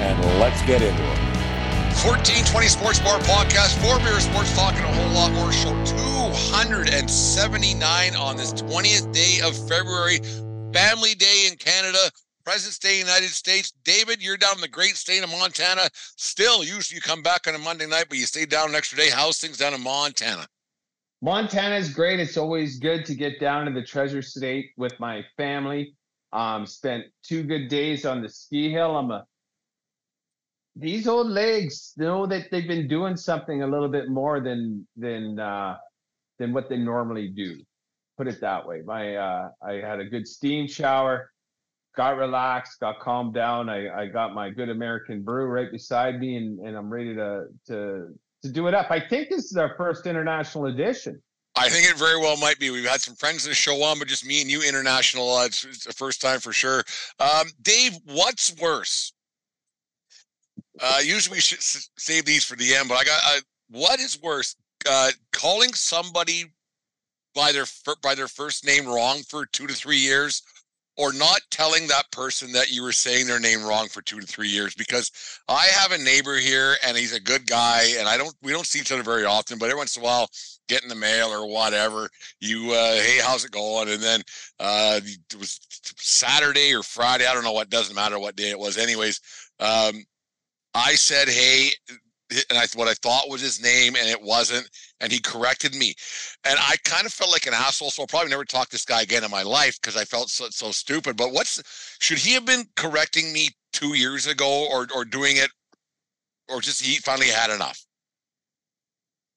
and let's get into it. 1420 Sports Bar Podcast, four beer sports talk, and a whole lot more. Show 279 on this 20th day of February, Family Day in Canada, President's Day United States. David, you're down in the great state of Montana. Still, usually you come back on a Monday night, but you stay down an extra day. How's things down in Montana? Montana is great. It's always good to get down to the Treasure State with my family. Um, spent two good days on the ski hill. I'm a these old legs know that they've been doing something a little bit more than than uh, than what they normally do. Put it that way. My uh, I had a good steam shower, got relaxed, got calmed down. I, I got my good American brew right beside me, and, and I'm ready to to to do it up. I think this is our first international edition. I think it very well might be. We've had some friends of the show on, but just me and you international. Uh, it's, it's the first time for sure. Um, Dave, what's worse? Uh, usually we should save these for the end, but I got what is worse? Uh, calling somebody by their by their first name wrong for two to three years, or not telling that person that you were saying their name wrong for two to three years. Because I have a neighbor here, and he's a good guy, and I don't we don't see each other very often, but every once in a while, get in the mail or whatever, you uh, hey, how's it going? And then uh, it was Saturday or Friday, I don't know what, doesn't matter what day it was. Anyways, um, I said, "Hey," and I what I thought was his name, and it wasn't, and he corrected me, and I kind of felt like an asshole. So I'll probably never talk to this guy again in my life because I felt so, so stupid. But what's should he have been correcting me two years ago, or or doing it, or just he finally had enough?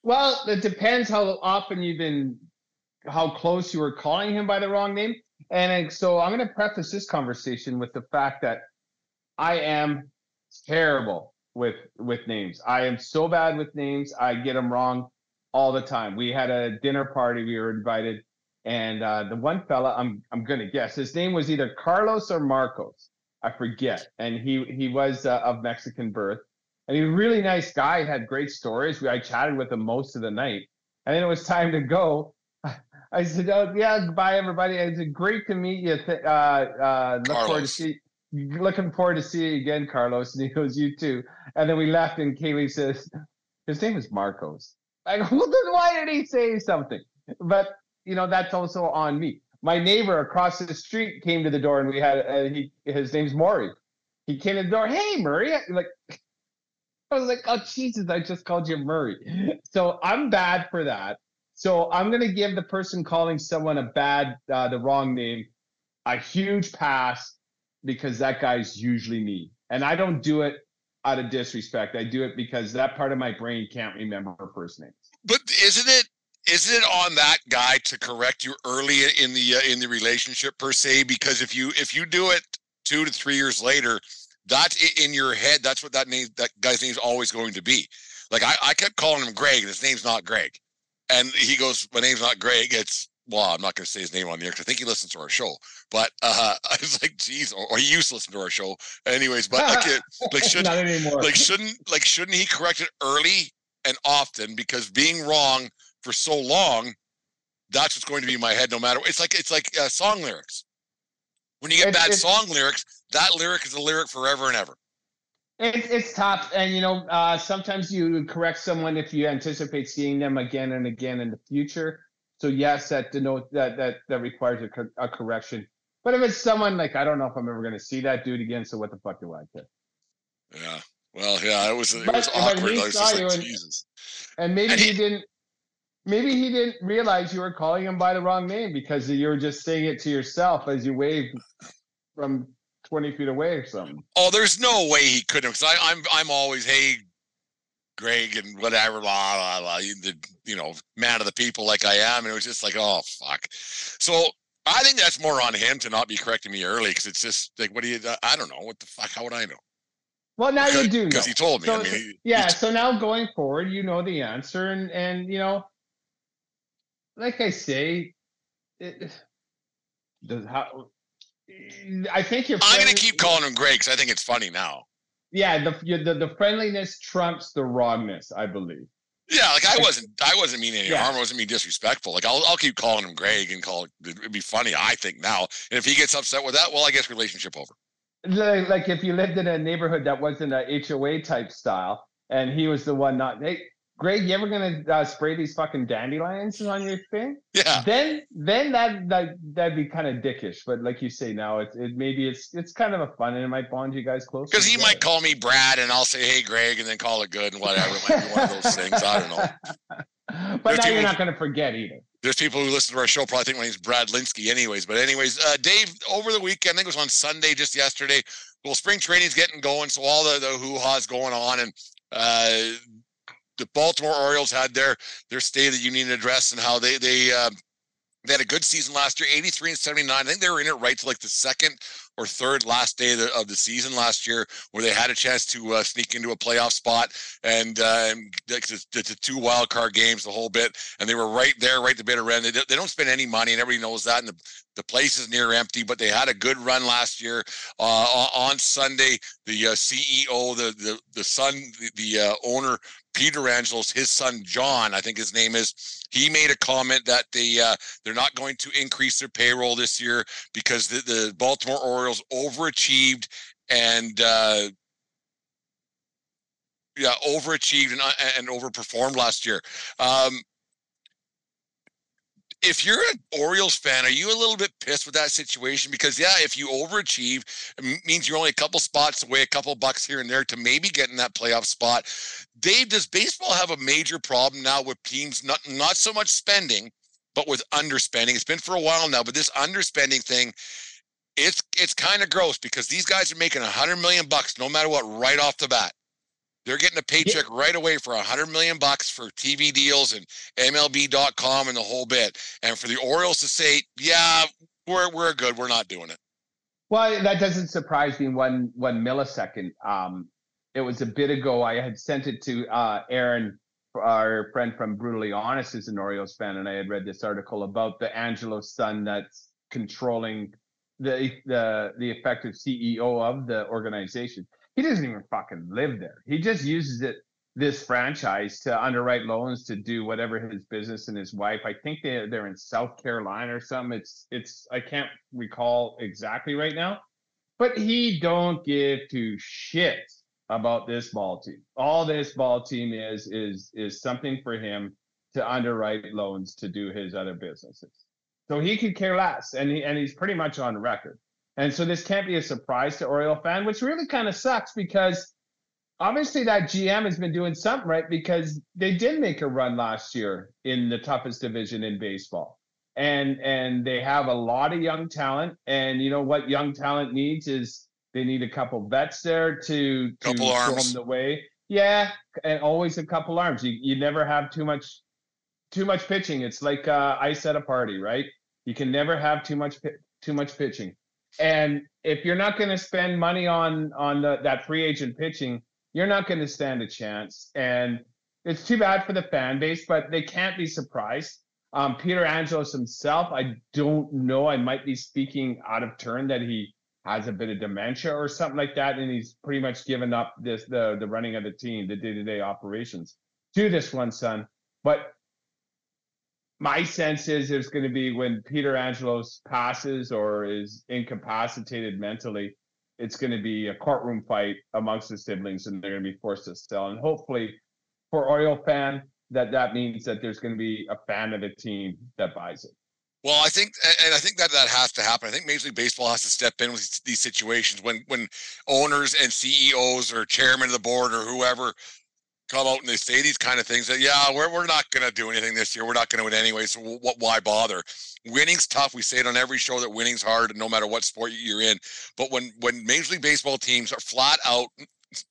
Well, it depends how often you've been, how close you were calling him by the wrong name. And so I'm going to preface this conversation with the fact that I am terrible with with names. I am so bad with names. I get them wrong all the time. We had a dinner party. We were invited, and uh, the one fella, I'm I'm going to guess his name was either Carlos or Marcos. I forget. And he he was uh, of Mexican birth and he was a really nice guy. Had great stories. We, I chatted with him most of the night, and then it was time to go. I said, "Oh yeah, goodbye everybody." It's "Great to meet you. Uh, uh, look forward to Carlos. see. Looking forward to see you again, Carlos." And he goes, "You too." And then we left, and Kaylee says, "His name is Marcos." I go, "Well, then why did he say something?" But you know, that's also on me. My neighbor across the street came to the door, and we had uh, he. His name's Maury. He came to the door. Hey, Murray. Like I was like, oh Jesus, I just called you Murray. So I'm bad for that. So I'm gonna give the person calling someone a bad, uh, the wrong name, a huge pass because that guy's usually me, and I don't do it out of disrespect. I do it because that part of my brain can't remember first names. But isn't it isn't it on that guy to correct you early in the uh, in the relationship per se? Because if you if you do it two to three years later, that's in your head. That's what that name that guy's name's always going to be. Like I, I kept calling him Greg, and his name's not Greg. And he goes, "My name's not Greg. It's well, I'm not going to say his name on the air because I think he listens to our show. But uh, I was like, geez, or, or he used to listen to our show, anyways. But like, it, like should like shouldn't like shouldn't he correct it early and often because being wrong for so long that's what's going to be in my head no matter it's like it's like uh, song lyrics when you get It- bad it- song lyrics that lyric is a lyric forever and ever It's it's tough, and you know, uh, sometimes you correct someone if you anticipate seeing them again and again in the future. So yes, that denote that that that requires a, cor- a correction. But if it's someone like I don't know if I'm ever going to see that dude again, so what the fuck do I care? yeah well yeah it was it But- was awkward I was just like and- jesus And maybe And he, he- didn't. Maybe he didn't realize you were calling him by the wrong name because you were just saying it to yourself as you waved from 20 feet away or something. oh there's no way he couldn't because i'm i'm always hey greg and whatever blah blah you, the, you know man of the people like i am and it was just like oh fuck so I think that's more on him to not be correcting me early because it's just like, what do you? Uh, I don't know what the fuck. How would I know? Well, now you do because he told me. So, I mean, he, yeah. So now going forward, you know the answer, and and you know, like I say, it, does how. I think you're. I'm going to keep calling him Greg because I think it's funny now. Yeah, the, the the friendliness trumps the wrongness, I believe. Yeah, like I wasn't, I wasn't meaning any Yeah. harm. I wasn't being disrespectful. Like I'll, I'll keep calling him Greg and call. It'd be funny, I think now. And if he gets upset with that, well, I guess relationship over. Like, like if you lived in a neighborhood that wasn't a HOA type style, and he was the one not. Hey, Greg, you ever gonna uh, spray these fucking dandelions on your thing? Yeah, Then, then that that that'd be kind of dickish. But like you say now, it's it maybe it's it's kind of a fun and it might bond you guys closer. because he together. might call me Brad, and I'll say, "Hey, Greg," and then call it good and whatever. It might be one of those things. I don't know. but There's now you're not going to forget either. There's people who listen to our show probably think my name's Brad Linsky, anyways. But anyways, uh, Dave, over the weekend, I think it was on Sunday, just yesterday. Well, spring training's getting going, so all the the hoo ha's going on, and uh, the Baltimore Orioles had their their State of the Union address and how they they uh, they had a good season last year, 83 and 79. I think they were in it right to like the second or third last day of the, of the season last year, where they had a chance to uh, sneak into a playoff spot and uh, the, the, two wild card games, the whole bit, and they were right there, right the bitter end. They, don't- they don't spend any money, and everybody knows that. And the, the place is near empty, but they had a good run last year. Uh, on- on Sunday, the uh, CEO, the the the son, the, the uh, owner, Peter Angelos, his son John, I think his name is. He made a comment that they uh, they're not going to increase their payroll this year because the, the Baltimore Orioles overachieved and uh, yeah, overachieved and, uh, and overperformed last year. Um, if you're an Orioles fan, are you a little bit pissed with that situation? Because yeah, if you overachieve, it means you're only a couple spots away, a couple bucks here and there to maybe get in that playoff spot. Dave, does baseball have a major problem now with teams not not so much spending, but with underspending? It's been for a while now, but this underspending thing, it's it's kind of gross because these guys are making a hundred million bucks no matter what right off the bat. They're getting a paycheck right away for a hundred million bucks for TV deals and MLB.com and the whole bit. And for the Orioles to say, "Yeah, we're we're good, we're not doing it." Well, that doesn't surprise me one one millisecond. Um, it was a bit ago. I had sent it to uh, Aaron, our friend from Brutally Honest, is an Orioles fan, and I had read this article about the Angelo son that's controlling the the the effective CEO of the organization. He doesn't even fucking live there. He just uses it this franchise to underwrite loans to do whatever his business and his wife. I think they they're in South Carolina or something. It's it's I can't recall exactly right now, but he don't give two shits about this ball team. All this ball team is is is something for him to underwrite loans to do his other businesses. So he could care less, and he and he's pretty much on record. And so this can't be a surprise to Oriole fan, which really kind of sucks because obviously that GM has been doing something right because they did make a run last year in the toughest division in baseball. And and they have a lot of young talent. And you know what young talent needs is they need a couple vets there to, to Couple show arms. them the way. Yeah, and always a couple arms. You you never have too much too much pitching. It's like uh, ice at a party, right? You can never have too much too much pitching. And if you're not going to spend money on on the, that free agent pitching, you're not going to stand a chance. And it's too bad for the fan base, but they can't be surprised. Um, Peter Angelos himself, I don't know. I might be speaking out of turn that he has a bit of dementia or something like that, and he's pretty much given up this the the running of the team, the day to day operations to this one son. But my sense is there's going to be when Peter Angelos passes or is incapacitated mentally, it's going to be a courtroom fight amongst the siblings, and they're going to be forced to sell. And hopefully, for Oriole fan, that that means that there's going to be a fan of the team that buys it. Well, I think, and I think that that has to happen. I think Major League Baseball has to step in with these situations when when owners and CEOs or chairman of the board or whoever come out and they say these kind of things that yeah, we're we're not going to do anything this year. We're not going to win anyway. So what? Why bother? Winning's tough. We say it on every show that winning's hard, no matter what sport you're in. But when when Major League Baseball teams are flat out mm,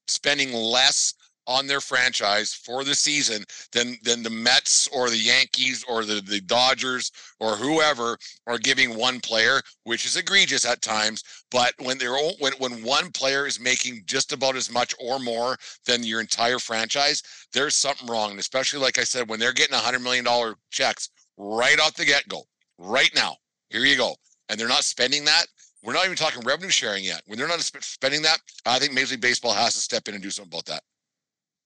spending less on their franchise for the season than than the Mets or the Yankees or the, the Dodgers or whoever are giving one player, which is egregious at times. But when they're when when one player is making just about as much or more than your entire franchise, there's something wrong. Especially like I said, when they're getting a hundred million dollar checks right off the get go, right now, here you go, and they're not spending that. We're not even talking revenue sharing yet. When they're not spending that, I think Major League Baseball has to step in and do something about that.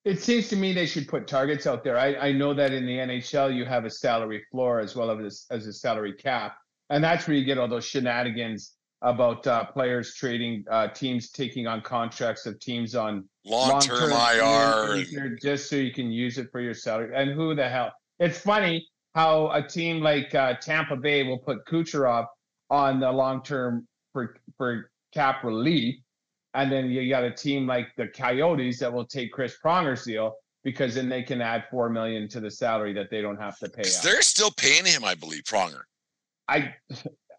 It seems to me they should put targets out there. I, I know that in the NHL you have a salary floor as well as as a salary cap, and that's where you get all those shenanigans about uh, players trading uh, teams taking on contracts of teams on long-term, long-term IR, just so you can use it for your salary. And who the hell? It's funny how a team like uh, Tampa Bay will put Kucherov on the long-term for for cap relief, and then you got a team like the Coyotes that will take Chris Pronger's deal because then they can add four million to the salary that they don't have to pay. They're still paying him, I believe, Pronger. I,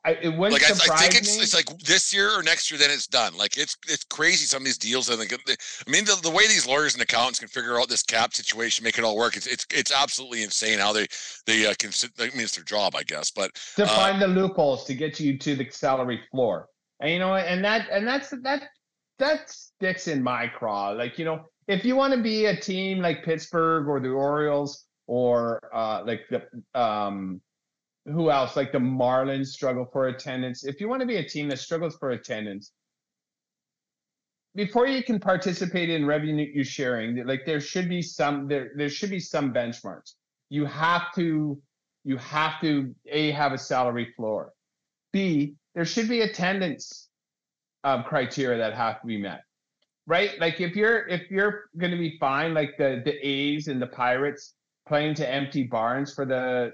I it wouldn't like I, I, think it's me. it's like this year or next year, then it's done. Like it's it's crazy some of these deals. I think. I mean, the, the way these lawyers and accountants can figure out this cap situation, make it all work. It's it's it's absolutely insane how they they uh, can. I mean, it's their job, I guess, but to uh, find the loopholes to get you to the salary floor. And you know, and that and that's that that sticks in my craw. Like, you know, if you want to be a team like Pittsburgh or the Orioles or uh like the um who else? Like the Marlins struggle for attendance. If you want to be a team that struggles for attendance, before you can participate in revenue sharing, like there should be some there there should be some benchmarks. You have to you have to a have a salary floor. B there should be attendance um, criteria that have to be met right? Like if you're if you're going to be fine like the the a's and the pirates playing to empty barns for the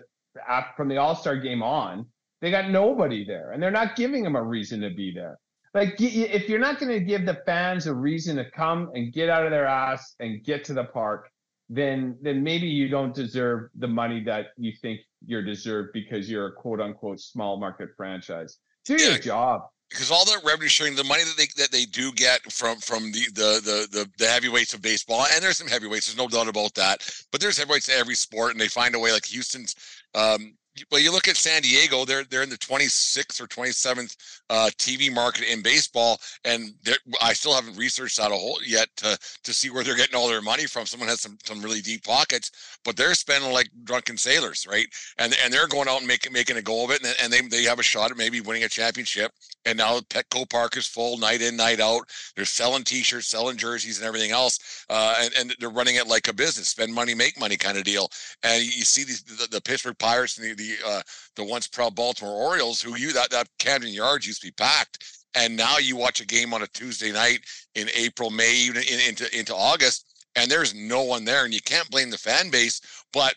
from the all-star game on they got nobody there and they're not giving them a reason to be there. Like if you're not going to give the fans a reason to come and get out of their ass and get to the park then then maybe you don't deserve the money that you think you're deserved because you're a quote unquote small market franchise. Do yeah, job. Because all that revenue sharing, the money that they that they do get from from the the the the, the heavyweights of baseball, and there's some heavyweights, there's no doubt about that. But there's heavyweights in every sport, and they find a way. Like Houston's um, well, you look at San Diego; they're they're in the 26th or 27th uh, TV market in baseball, and I still haven't researched that a whole yet to to see where they're getting all their money from. Someone has some some really deep pockets, but they're spending like drunken sailors, right? And and they're going out and making making a go of it, and, and they they have a shot at maybe winning a championship. And now Petco Park is full night in, night out. They're selling T-shirts, selling jerseys, and everything else, uh, and and they're running it like a business, spend money, make money kind of deal. And you see these the, the Pittsburgh Pirates and the the uh, the once proud Baltimore Orioles, who you that that Camden Yards used to be packed, and now you watch a game on a Tuesday night in April, May, even in, into into August, and there's no one there, and you can't blame the fan base, but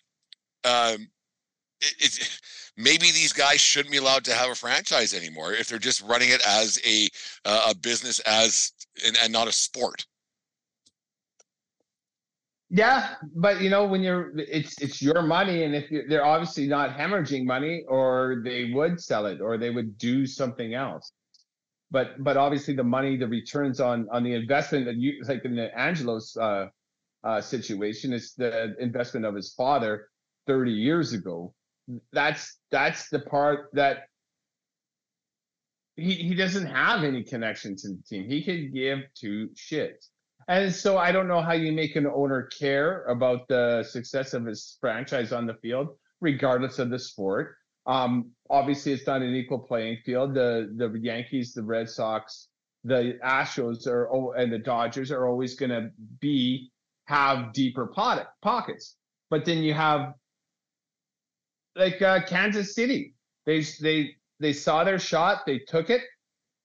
um, it, it's maybe these guys shouldn't be allowed to have a franchise anymore if they're just running it as a uh, a business as and, and not a sport. Yeah, but you know when you're it's it's your money, and if they're obviously not hemorrhaging money, or they would sell it, or they would do something else. But but obviously the money, the returns on on the investment that you like in the Angelos uh, uh, situation is the investment of his father 30 years ago. That's that's the part that he he doesn't have any connection to the team. He could give two shits. And so I don't know how you make an owner care about the success of his franchise on the field, regardless of the sport. Um, obviously, it's not an equal playing field. The the Yankees, the Red Sox, the Astros are and the Dodgers are always going to be have deeper pot, pockets. But then you have like uh, Kansas City. They they they saw their shot, they took it,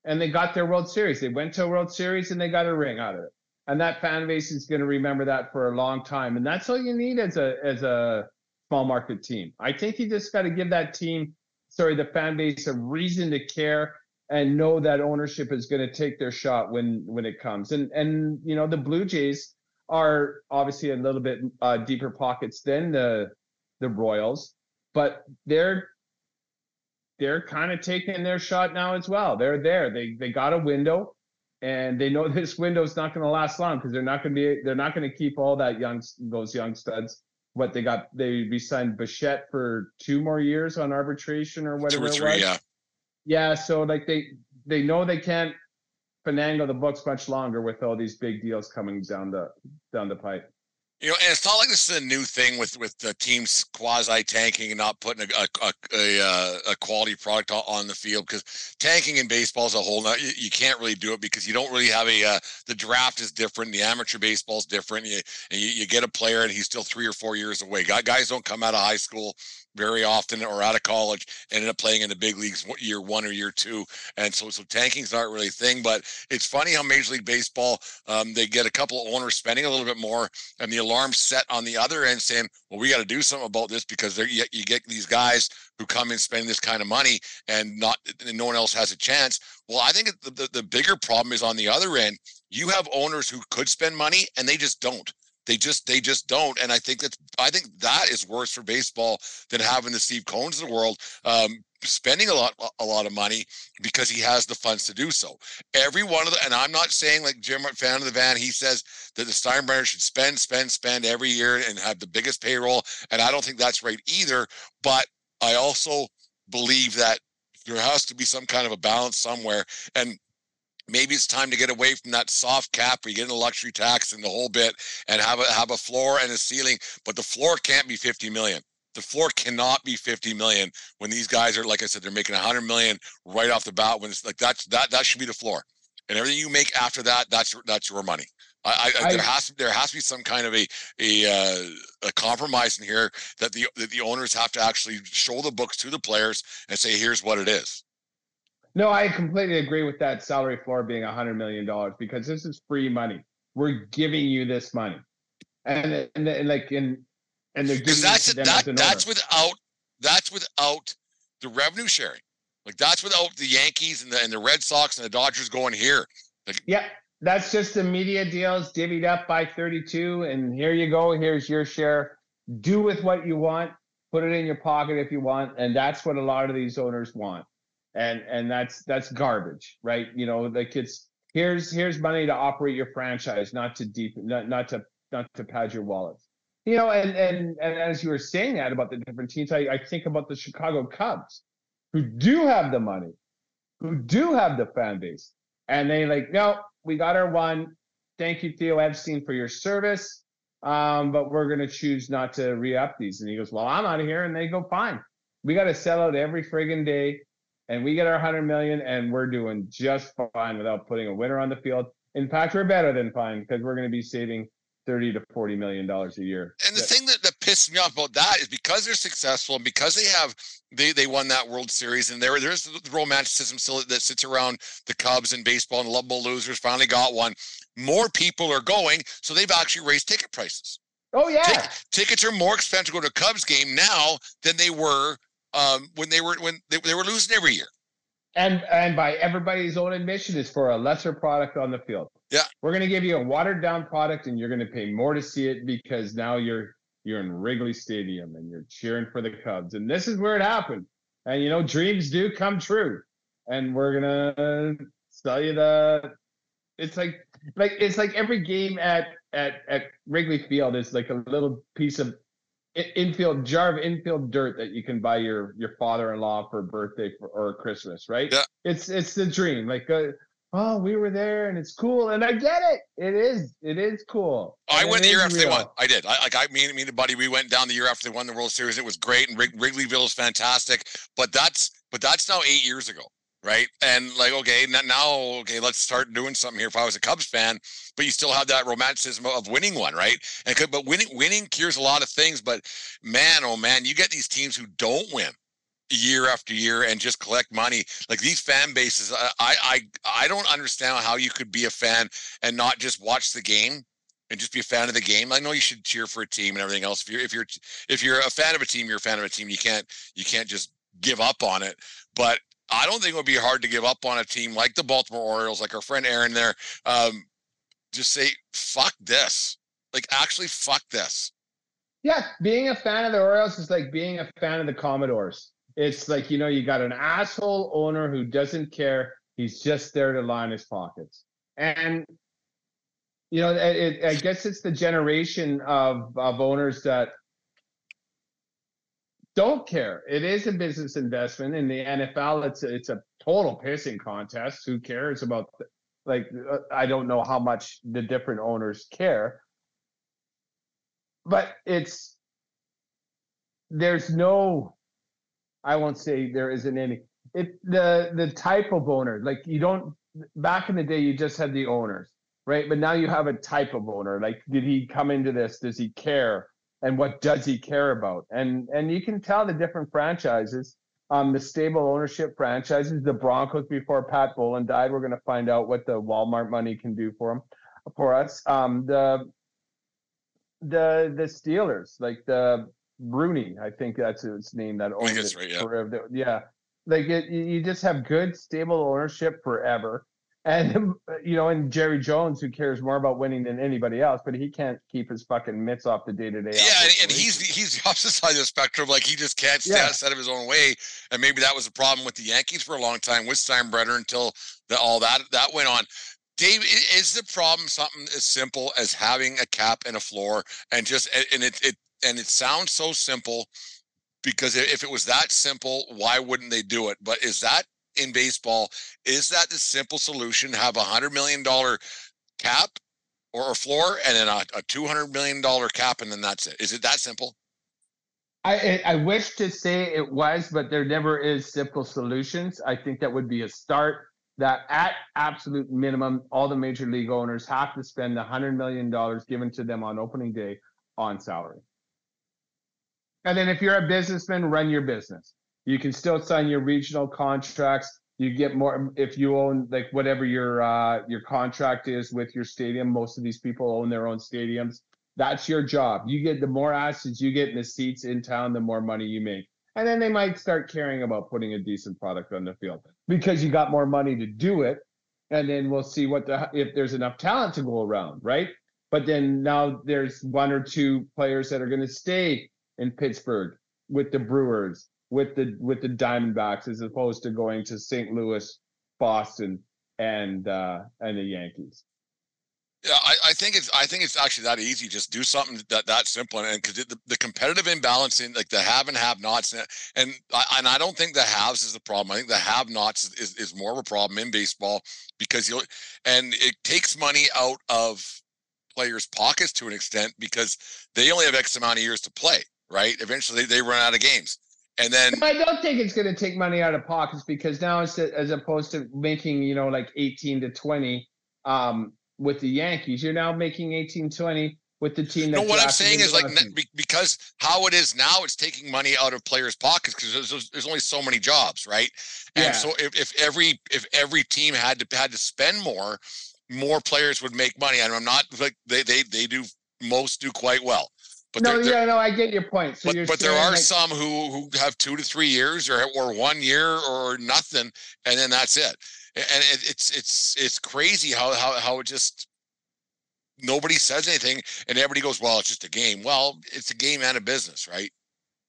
and they got their World Series. They went to a World Series and they got a ring out of it and that fan base is going to remember that for a long time. And that's all you need as a as a small market team. I think you just got to give that team, sorry, the fan base a reason to care and know that ownership is going to take their shot when when it comes. And and you know the Blue Jays are obviously a little bit uh, deeper pockets than the the Royals, but they're they're kind of taking their shot now as well. They're there. They they got a window and they know this window's not going to last long because they're not going to be they're not going to keep all that young those young studs. What they got, they re-signed Bichette for two more years on arbitration or whatever Two or it three, was. yeah. Yeah, so like they they know they can't finagle the books much longer with all these big deals coming down the down the pipe. You know, and it's not like this is a new thing with with the teams quasi tanking and not putting a a, a, a, a quality product on- the field because tanking in baseball is a whole not you, you can't really do it because you don't really have a uh, the draft is different the amateur baseball is different you, and you, you get a player and he's still three or four years away. Guys don't come out of high school very often or out of college ended up playing in the big leagues year one or year two and so so tanking's not really a thing but it's funny how major league baseball um, they get a couple of owners spending a little bit more and the alarm set on the other end saying, well, we got to do something about this because you, you get these guys who come in spending this kind of money and not and no one else has a chance. Well, I think the, the, the bigger problem is on the other end. You have owners who could spend money and they just don't. They just they just don't, and I think that I think that is worse for baseball than having the Steve Cohens of the world um, spending a lot a lot of money because he has the funds to do so. Every one of the, and I'm not saying like Jim fan of the van. He says that the Steinbrenner should spend, spend, spend every year and have the biggest payroll. And I don't think that's right either. But I also believe that there has to be some kind of a balance somewhere. And maybe it's time to get away from that soft cap where you get a luxury tax and the whole bit and have a have a floor and a ceiling. But the floor can't be 50 million. The floor cannot be 50 million when these guys are, like I said, they're making 100 million right off the bat. When it's like that's that that should be the floor, and everything you make after that, that's that's your money. I, I, I- there has to there has to be some kind of a a, uh, a compromise in here that the that the owners have to actually show the books to the players and say here's what it is. No, I completely agree with that salary floor being a hundred million dollars because this is free money. We're giving you this money, and and, and like in and they're giving because that's that that's owner. without that's without the revenue sharing. Like that's without the Yankees and the and the Red Sox and the Dodgers going here. Yeah, that's just the media deals divvied up by 32, and here you go. Here's your share. Do with what you want. Put it in your pocket if you want, and that's what a lot of these owners want. And and that's that's garbage, right? You know, like it's here's here's money to operate your franchise, not to deep, not not to not to pad your wallets. You know, and and and as you were saying that about the different teams, I, I think about the Chicago Cubs, who do have the money, who do have the fan base, and they like, no, we got our one. Thank you, Theo Epstein, for your service. Um, but we're gonna choose not to re-up these. And he goes, Well, I'm out of here. And they go, fine. We gotta sell out every friggin' day, and we get our hundred million, and we're doing just fine without putting a winner on the field. In fact, we're better than fine because we're gonna be saving 30 to 40 million dollars a year. And the thing that, that pisses me off about that is because they're successful and because they have they they won that World Series and there there's the romanticism still that sits around the Cubs and baseball and the lovable losers finally got one. More people are going, so they've actually raised ticket prices. Oh yeah. Tic- tickets are more expensive to go to a Cubs game now than they were um, when they were when they, they were losing every year. and and by everybody's own admission is for a lesser product on the field. Yeah. We're gonna give you a watered down product and you're gonna pay more to see it because now you're you're in Wrigley Stadium and you're cheering for the Cubs. And this is where it happened. And you know, dreams do come true. And we're gonna sell you the it's like like it's like every game at at at Wrigley Field is like a little piece of infield jar of infield dirt that you can buy your your father-in-law for a birthday for, or Christmas, right? Yeah. It's it's the dream. Like, uh, oh, we were there and it's cool, and I get it. It is it is cool. I and went the year after they won. I did. I like I mean me and the buddy we went down the year after they won the World Series. It was great and Wrig- Wrigleyville is fantastic. But that's but that's now eight years ago, right? And like okay, now okay, let's start doing something here. If I was a Cubs fan, but you still have that romanticism of winning one, right? And could, but winning winning cures a lot of things. But man, oh man, you get these teams who don't win year after year and just collect money like these fan bases I, I i don't understand how you could be a fan and not just watch the game and just be a fan of the game. I know you should cheer for a team and everything else. If you're if you're if you're a fan of a team, you're a fan of a team. You can't you can't just give up on it. But I don't think it would be hard to give up on a team like the Baltimore Orioles, like our friend Aaron there. Um, just say fuck this. Like actually fuck this. Yeah, being a fan of the Orioles is like being a fan of the Commanders. It's like you know you got an asshole owner who doesn't care. He's just there to line his pockets. and you know, it, it, I guess it's the generation of of owners that don't care. It is a business investment in the NFL. It's a, it's a total pissing contest. Who cares about like uh, I don't know how much the different owners care, but it's there's no. I won't say there isn't any. It the the type of owner like you don't back in the day you just had the owners right but now you have a type of owner like did he come into this does he care and what does he care about and and you can tell the different franchises um the stable ownership franchises the broncos before pat bowlen died we're going to find out what the walmart money can do for them for us um the the the steelers like the Rooney, I think that's its name that owns it right, yeah. Yeah, like it, you just have good, stable ownership forever. And you know, and Jerry Jones, who cares more about winning than anybody else, but he can't keep his fucking mitts off the day to day. Yeah, and, and he's he's the opposite side of the spectrum. Like he just can't stay Yeah. out of his own way, and maybe that was a problem with the Yankees for a long time with Steinbrenner until the, all that that went on. Dave, is the problem something as simple as having a cap and a floor, and just and it it and it sounds so simple because if it was that simple, why wouldn't they do it? But is that in baseball? Is that the simple solution? Have a hundred million dollar cap or a floor, and then a, a two hundred million dollar cap, and then that's it. Is it that simple? I I wish to say it was, but there never is simple solutions. I think that would be a start. That at absolute minimum, all the major league owners have to spend the hundred million dollars given to them on opening day on salary. And then if you're a businessman, run your business. You can still sign your regional contracts. You get more if you own like whatever your uh, your contract is with your stadium. Most of these people own their own stadiums. That's your job. You get the more assets you get in the seats in town, the more money you make. And then they might start caring about putting a decent product on the field because you got more money to do it. And then we'll see what the if there's enough talent to go around, right? But then now there's one or two players that are going to stay in Pittsburgh with the Brewers, with the with the Diamondbacks, as opposed to going to St. Louis, Boston, and uh, and the Yankees. Yeah, I, I think it's I think it's actually that easy. Just do something that that simple, and because the, the competitive imbalance in like the have and have nots, and and I, and I don't think the haves is the problem. I think the have nots is, is more of a problem in baseball because you and it takes money out of players' pockets to an extent because they only have X amount of years to play. Right? Eventually, they, they run out of games, and then I don't think it's going to take money out of pockets because now it's as opposed to making you know like 18 to 20 um, with the Yankees, you're now making 18, 20 with the team. That No, what I'm saying is like because how it is now, it's taking money out of players' pockets because there's, there's- there's only so many jobs, right? And Yeah. so if, if every if every team had to had to spend more, more players would make money. And I'm not like they they they do most do quite well, but no, yeah, no, I get your point. So but, you're but there are like, some who who have two to three years or or one year or nothing, and then that's it. And it, it's it's it's crazy how how how it just nobody says anything and everybody goes, well, it's just a game. Well, it's a game and a business, right?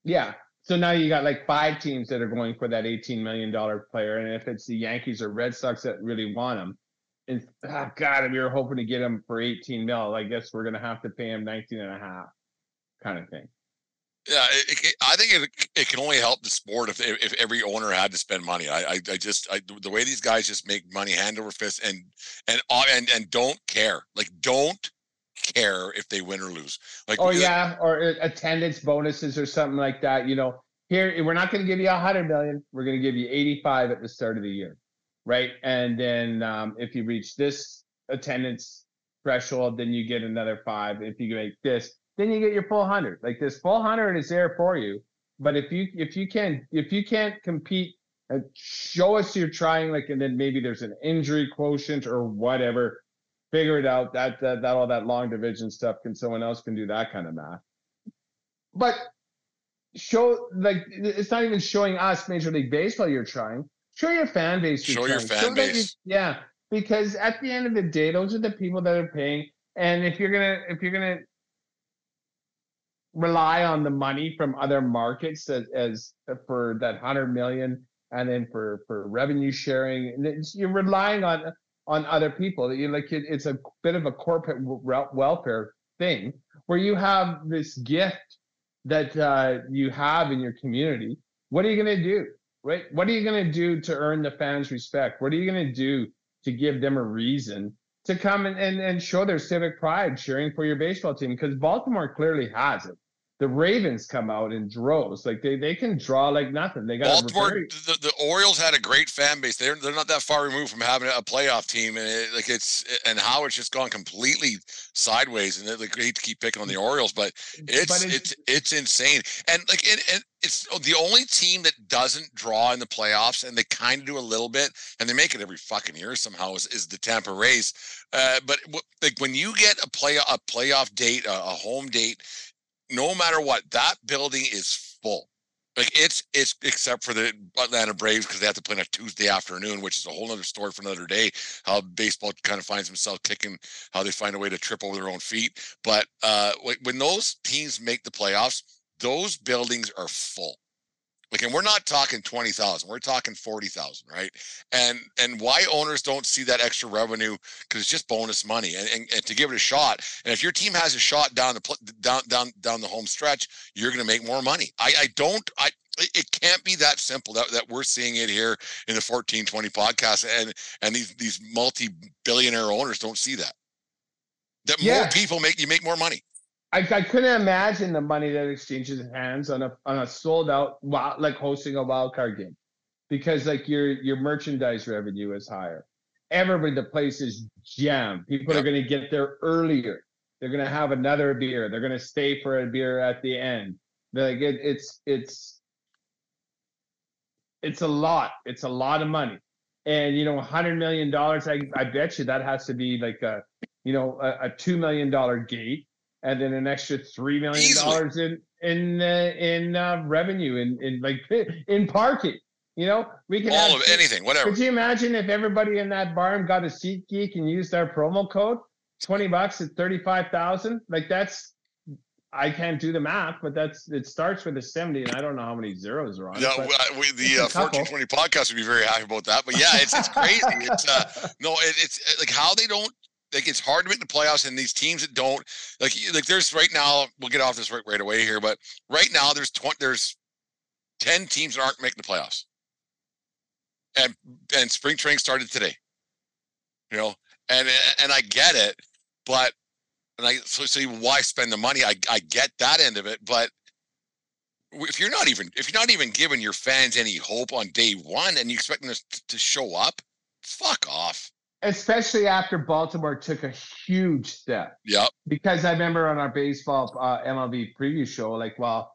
Yeah. So now you got like five teams that are going for that $18 million player. And if it's the Yankees or Red Sox that really want him, and oh God, we were hoping to get him for 18 mil. I guess we're going to have to pay him 19 and a half kind of thing. Yeah, it, it, I think it, it can only help the sport if if every owner had to spend money. I I, I just I, the way these guys just make money hand over fist and and and and don't care like don't care if they win or lose. Like Oh yeah, or uh, attendance bonuses or something like that. You know, here we're not going to give you a hundred million. We're going to give you eighty-five at the start of the year, right? And then um, if you reach this attendance threshold, then you get another five. If you make this, then you get your full hundred. Like this full hundred is there for you. But if you if you can if you can't compete and show us you're trying, like, and then maybe there's an injury quotient or whatever figure it out. That, that that all that long division stuff can someone else can do that kind of math. But show like it's not even showing us Major League Baseball you're trying. Show your fan base. Show your fan you- base. yeah, because at the end of the day, those are the people that are paying. And if you're gonna if you're gonna rely on the money from other markets as, as for that hundred million and then for for revenue sharing you're relying on on other people. You like it, it's a bit of a corporate welfare thing where you have this gift that uh, you have in your community. What are you going to do? Right? What are you going to do to earn the fans' respect? What are you going to do to give them a reason to come and, and, and show their civic pride cheering for your baseball team? Because Baltimore clearly has it the Ravens come out in droves. Like they, they can draw like nothing. They got Baltimore. The, the Orioles had a great fan base. They're they're not that far removed from having a playoff team, and it, like it's and how it's just gone completely sideways. And like, I hate to keep picking on the Orioles, but it's but it's, it's, it's insane. And like and, and it's the only team that doesn't draw in the playoffs, and they kind of do a little bit, and they make it every fucking year somehow. Is, is the Tampa Rays? Uh, but like when you get a play a playoff date, a, a home date no matter what, that building is full. Like it's it's except for the Atlanta Braves because they have to play on a Tuesday afternoon, which is a whole other story for another day. How baseball kind of finds themselves kicking, how they find a way to trip over their own feet. But uh, when those teams make the playoffs, those buildings are full. Like, and we're not talking 20,000, we're talking 40,000, right? And, and why owners don't see that extra revenue because it's just bonus money and, and, and, to give it a shot. And if your team has a shot down the, down, down, down the home stretch, you're going to make more money. I, I don't, I, it can't be that simple that, that we're seeing it here in the 1420 podcast and, and these, these multi-billionaire owners don't see that. That yeah. more people make, you make more money. I, I couldn't imagine the money that exchanges hands on a on a sold out like hosting a wild card game, because like your your merchandise revenue is higher. Everybody, the place is jammed. People are going to get there earlier. They're going to have another beer. They're going to stay for a beer at the end. Like it, it's it's it's a lot. It's a lot of money, and you know, hundred million dollars. I I bet you that has to be like a you know a, a two million dollar gate and then an extra three million dollars in in uh, in uh, revenue in in like in parking. You know, we can all of anything, whatever. Could you imagine if everybody in that barn got a SeatGeek and used our promo code? Twenty bucks at thirty five thousand. Like that's I can't do the math, but that's it starts with a 70, and I don't know how many zeros are on yeah, it. Yeah, we, the uh, 1420 podcast would be very happy about that. But yeah, it's, it's crazy. it's uh, no, it, it's like how they don't like it's hard to make the playoffs and these teams that don't like like there's right now we'll get off this right, right away here but right now there's 20 there's 10 teams that aren't making the playoffs. And and spring training started today you know and and i get it but and i so, so why spend the money? I i get that end of it but if you're not even if you're not even giving your fans any hope on day one and you expect them to, to show up fuck off especially after Baltimore took a huge step. Yep. Because I remember on our baseball uh, MLB preview show, like, well,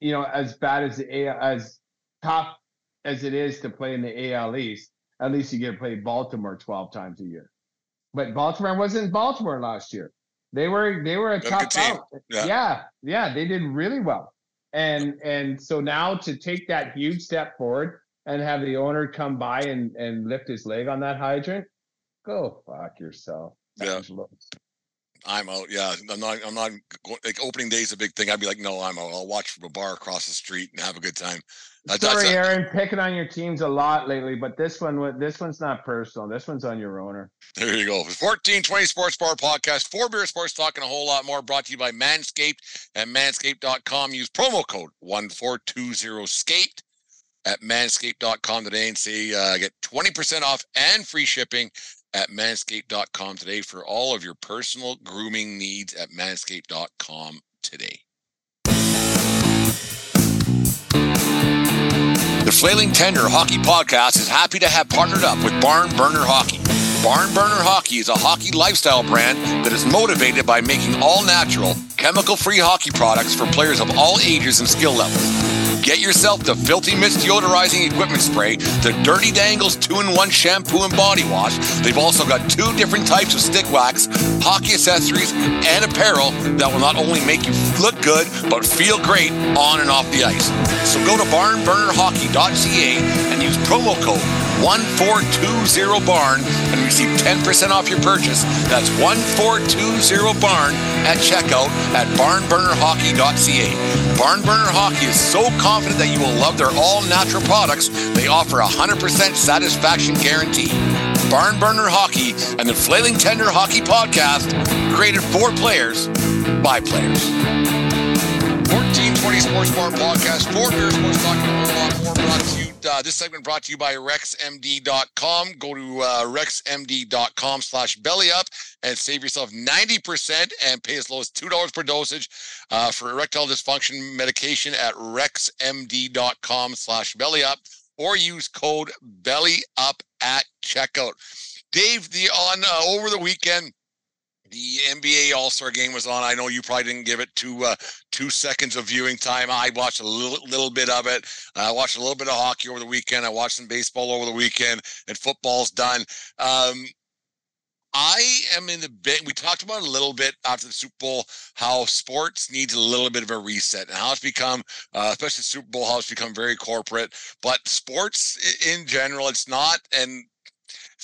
you know, as bad as the AL, as tough as it is to play in the AL East, at least you get to play Baltimore 12 times a year. But Baltimore wasn't Baltimore last year. They were they were a tough out. Yeah. yeah, yeah, they did really well. And and so now to take that huge step forward and have the owner come by and and lift his leg on that hydrant, Go fuck yourself. Yeah. I'm out. Yeah, I'm not. I'm not. Like opening day is a big thing. I'd be like, no, I'm out. I'll watch from a bar across the street and have a good time. That, Sorry, Aaron, picking on your teams a lot lately, but this one, this one's not personal. This one's on your owner. There you go. 1420 Sports Bar Podcast, four beer sports talking a whole lot more. Brought to you by Manscaped and Manscaped.com. Use promo code one four two zero skate at Manscaped.com today and see uh, get twenty percent off and free shipping at manscaped.com today for all of your personal grooming needs at manscaped.com today. The Flailing Tender Hockey Podcast is happy to have partnered up with Barn Burner Hockey. Barn Burner Hockey is a hockey lifestyle brand that is motivated by making all natural, chemical free hockey products for players of all ages and skill levels. Get yourself the Filthy Mist deodorizing equipment spray, the Dirty Dangles 2-in-1 shampoo and body wash. They've also got two different types of stick wax, hockey accessories, and apparel that will not only make you look good, but feel great on and off the ice. So go to barnburnerhockey.ca and use promo code 1420barn and receive 10% off your purchase. That's 1420barn at checkout at barnburnerhockey.ca. Barnburner Hockey is so confident that you will love their all natural products, they offer a 100% satisfaction guarantee. Barn Burner Hockey and the Flailing Tender Hockey Podcast, created for players by players. 1420 Sports Bar Podcast, for Beer Sports Talking a lot more brought to you. Uh, this segment brought to you by RexMD.com. Go to uh, RexMD.com slash belly up and save yourself 90% and pay as low as $2 per dosage uh, for erectile dysfunction medication at RexMD.com slash belly up or use code belly up at checkout. Dave, the on uh, over the weekend, the NBA All Star Game was on. I know you probably didn't give it two uh, two seconds of viewing time. I watched a little little bit of it. I watched a little bit of hockey over the weekend. I watched some baseball over the weekend, and football's done. Um, I am in the bit. We talked about a little bit after the Super Bowl how sports needs a little bit of a reset and how it's become, uh, especially Super Bowl, how it's become very corporate. But sports in general, it's not. And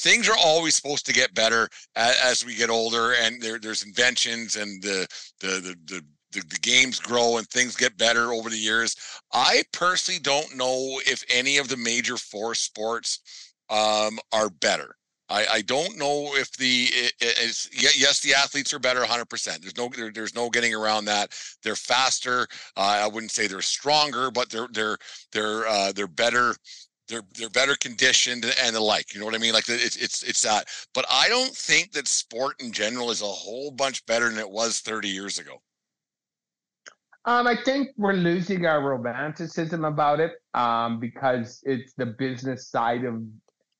things are always supposed to get better as, as we get older, and there, there's inventions and the the the, the the, the, games grow and things get better over the years. I personally don't know if any of the major four sports um, are better. I, I don't know if the is yes the athletes are better 100 percent there's no there, there's no getting around that they're faster uh, I wouldn't say they're stronger but they're they're they're uh, they're better they're they're better conditioned and the like you know what I mean? Like it's it's it's that. But I don't think that sport in general is a whole bunch better than it was 30 years ago. Um, I think we're losing our romanticism about it um, because it's the business side of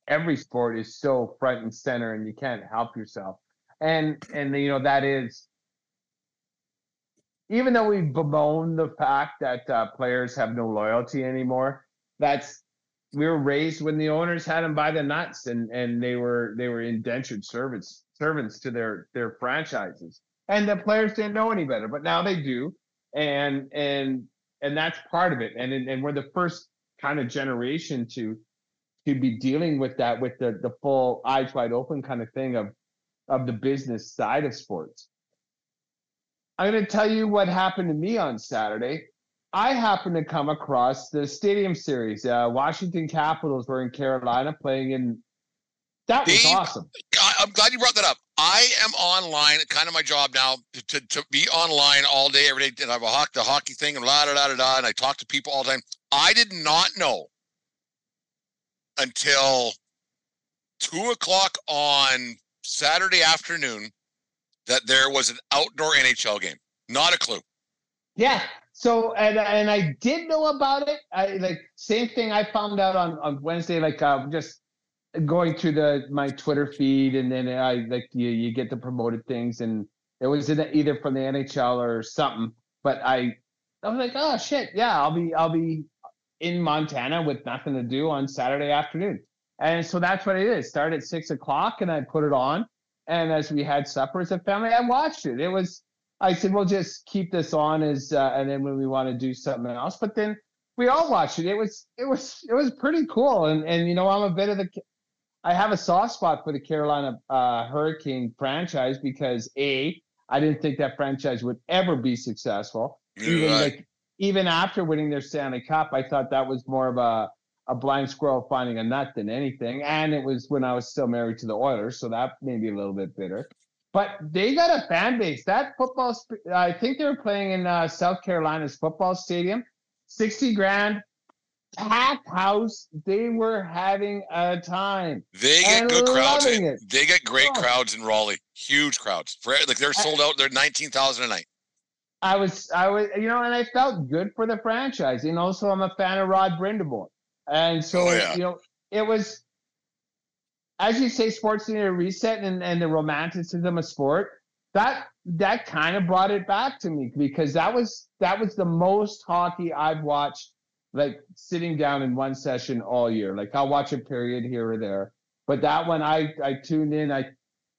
every sport is so front and center and you can't help yourself. And and you know that is even though we bemoan the fact that uh, players have no loyalty anymore that's we were raised when the owners had them by the nuts and and they were they were indentured servants servants to their their franchises and the players didn't know any better but now they do and and and that's part of it and and we're the first kind of generation to to be dealing with that with the the full eyes wide open kind of thing of of the business side of sports. I'm going to tell you what happened to me on Saturday. I happened to come across the Stadium Series. Uh, Washington Capitals were in Carolina playing in. That was Dave, awesome. I'm glad you brought that up. I am online, kind of my job now, to, to be online all day, every day. And I have a hockey, the hockey thing and la da da da da. And I talk to people all the time. I did not know until two o'clock on Saturday afternoon that there was an outdoor NHL game. Not a clue. Yeah. So and and I did know about it. I like same thing I found out on on Wednesday. Like uh, just going through the my Twitter feed, and then I like you you get the promoted things, and it was in, either from the NHL or something. But I I was like, oh shit, yeah, I'll be I'll be in Montana with nothing to do on Saturday afternoon. And so that's what it is. Start at six o'clock and I put it on. And as we had supper as a family, I watched it. It was, I said, we'll just keep this on as, uh, and then when we want to do something else. But then we all watched it. It was, it was, it was pretty cool. And, and, you know, I'm a bit of the, I have a soft spot for the Carolina uh, Hurricane franchise because A, I didn't think that franchise would ever be successful. Even right. like even after winning their Stanley Cup, I thought that was more of a a blind squirrel finding a nut than anything. And it was when I was still married to the Oilers, so that made me a little bit bitter. But they got a fan base. That football, I think they were playing in uh, South Carolina's football stadium. 60 grand, packed house. They were having a time. They get good crowds. In, they get great oh. crowds in Raleigh. Huge crowds. For, like they're sold out. They're 19,000 a night. I was, I was, you know, and I felt good for the franchise. And also, I'm a fan of Rod Brind'Amour, and so oh, yeah. you know, it was, as you say, sports need a reset, and and the romanticism of sport. That that kind of brought it back to me because that was that was the most hockey I've watched, like sitting down in one session all year. Like I'll watch a period here or there, but that one I I tuned in. I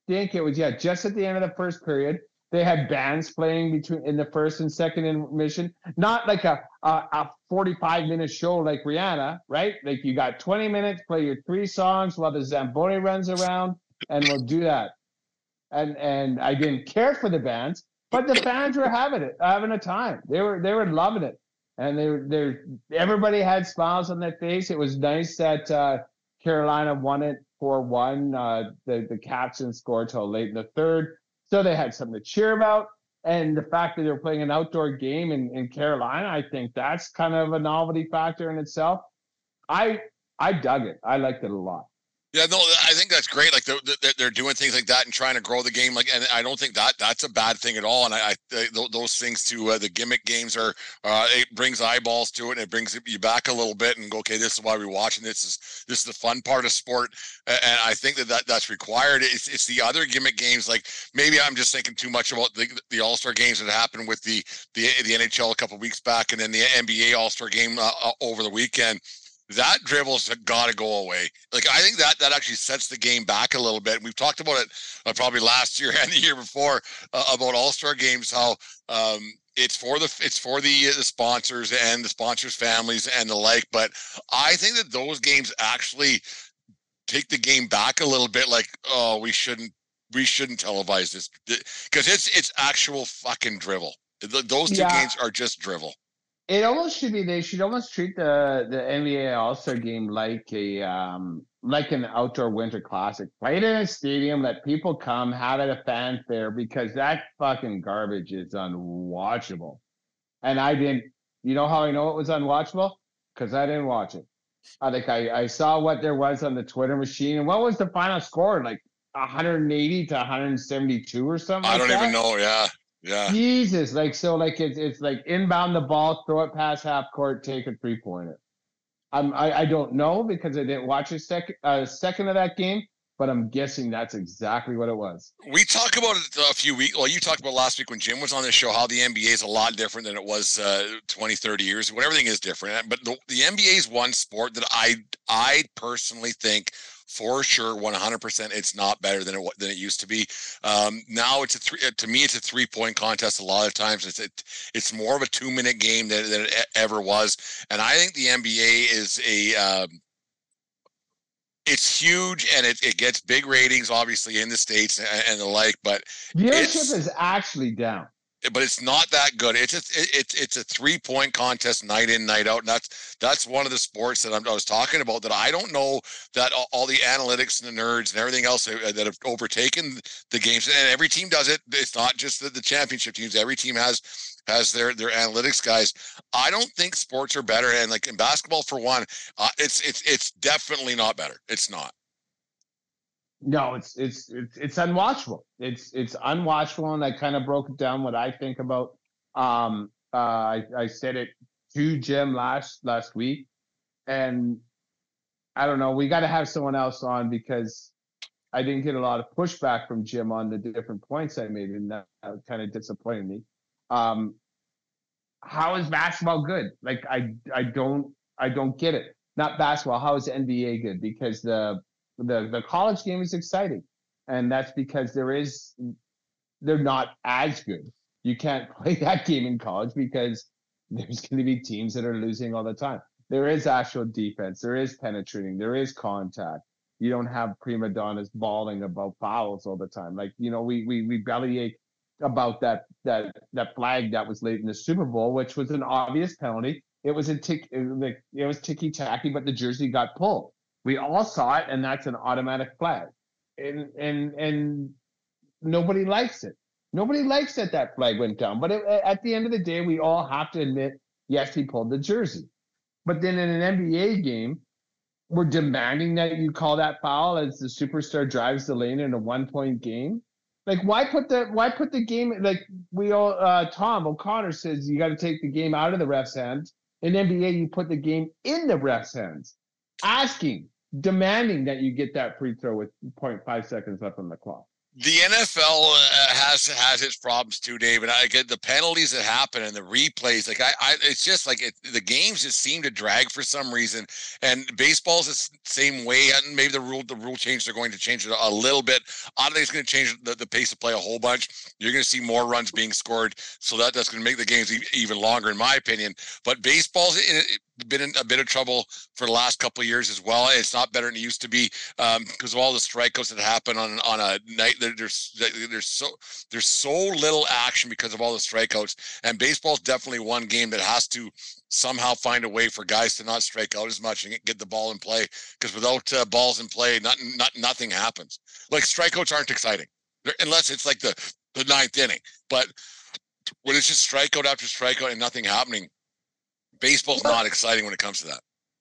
think it was yeah, just at the end of the first period they had bands playing between in the first and second intermission, not like a, a, a 45 minute show like Rihanna, right? Like you got 20 minutes, play your three songs while the Zamboni runs around, and we'll do that. And and I didn't care for the bands, but the fans were having it, having a time. They were they were loving it, and they were they everybody had smiles on their face. It was nice that uh, Carolina won it four one. Uh, the the Caps didn't score till late in the third, so they had something to cheer about. And the fact that they're playing an outdoor game in, in Carolina, I think that's kind of a novelty factor in itself. I I dug it. I liked it a lot. Yeah, no, I think that's great. Like they're, they're doing things like that and trying to grow the game. Like, and I don't think that that's a bad thing at all. And I, I those things to uh, the gimmick games are uh, it brings eyeballs to it and it brings you back a little bit and go, okay, this is why we're watching. This is this is the fun part of sport, and I think that, that that's required. It's it's the other gimmick games. Like maybe I'm just thinking too much about the, the All Star games that happened with the the the NHL a couple weeks back and then the NBA All Star game uh, uh, over the weekend that dribble's got to go away. Like I think that that actually sets the game back a little bit. We've talked about it uh, probably last year and the year before uh, about All Star games. How um, it's for the it's for the uh, the sponsors and the sponsors' families and the like. But I think that those games actually take the game back a little bit. Like oh, we shouldn't we shouldn't televise this because it's it's actual fucking drivel. Those two yeah. games are just drivel. It almost should be. They should almost treat the the NBA All Star Game like a um like an outdoor winter classic. Play it in a stadium. Let people come. Have it a fanfare because that fucking garbage is unwatchable. And I didn't. You know how I know it was unwatchable? Because I didn't watch it. I think I I saw what there was on the Twitter machine. And what was the final score? Like 180 to 172 or something. I don't like even know. Yeah. Yeah. Jesus, like so, like it's it's like inbound the ball, throw it past half court, take a three pointer. I'm I, I don't know because I didn't watch a second a second of that game, but I'm guessing that's exactly what it was. We talked about it a few weeks. Well, you talked about last week when Jim was on the show how the NBA is a lot different than it was uh, 20, 30 years. When everything is different, but the, the NBA is one sport that I I personally think for sure 100% it's not better than it than it used to be. Um, now it's a three to me it's a three point contest a lot of times. It's it, it's more of a two minute game than, than it ever was. And i think the nba is a um, it's huge and it, it gets big ratings obviously in the states and, and the like but viewership is actually down but it's not that good. It's it, it's it's a three point contest night in night out, and that's that's one of the sports that I'm, i was talking about. That I don't know that all, all, the analytics and the nerds and everything else that have overtaken the games, and every team does it. It's not just the, the championship teams. Every team has has their their analytics guys. I don't think sports are better, and like in basketball, for one, uh, it's it's it's definitely not better. It's not. No, it's it's it's it's unwatchable. It's it's unwatchable, and I kind of broke down what I think about. Um, uh, I I said it to Jim last last week, and I don't know. We got to have someone else on because I didn't get a lot of pushback from Jim on the different points I made, and that kind of disappointed me. Um, how is basketball good? Like I I don't I don't get it. Not basketball. How is NBA good? Because the the the college game is exciting, and that's because there is they're not as good. You can't play that game in college because there's going to be teams that are losing all the time. There is actual defense. There is penetrating. There is contact. You don't have prima donnas bawling about fouls all the time. Like you know, we we we bellyache about that that that flag that was late in the Super Bowl, which was an obvious penalty. It was a tick, it was ticky tacky, but the jersey got pulled. We all saw it, and that's an automatic flag. And and and nobody likes it. Nobody likes that that flag went down. But it, at the end of the day, we all have to admit, yes, he pulled the jersey. But then in an NBA game, we're demanding that you call that foul as the superstar drives the lane in a one point game. Like why put the why put the game like we all uh, Tom O'Connor says you got to take the game out of the ref's hands. In NBA, you put the game in the ref's hands. Asking demanding that you get that free throw with 0.5 seconds left on the clock. The NFL uh, has has its problems too, David. I get the penalties that happen and the replays. Like I, I it's just like it, the games just seem to drag for some reason. And baseball's the same way. And maybe the rule the rule change they're going to change it a little bit. I think it's going to change the, the pace of play a whole bunch. You're going to see more runs being scored, so that that's going to make the games even longer, in my opinion. But baseball's been in a bit of trouble for the last couple years as well. It's not better than it used to be because um, of all the strikeouts that happen on on a night. There's there's so there's so little action because of all the strikeouts, and baseball's definitely one game that has to somehow find a way for guys to not strike out as much and get the ball in play because without uh, balls in play, nothing not, nothing happens. Like strikeouts aren't exciting unless it's like the the ninth inning, but when it's just strikeout after strikeout and nothing happening, baseball's not exciting when it comes to that.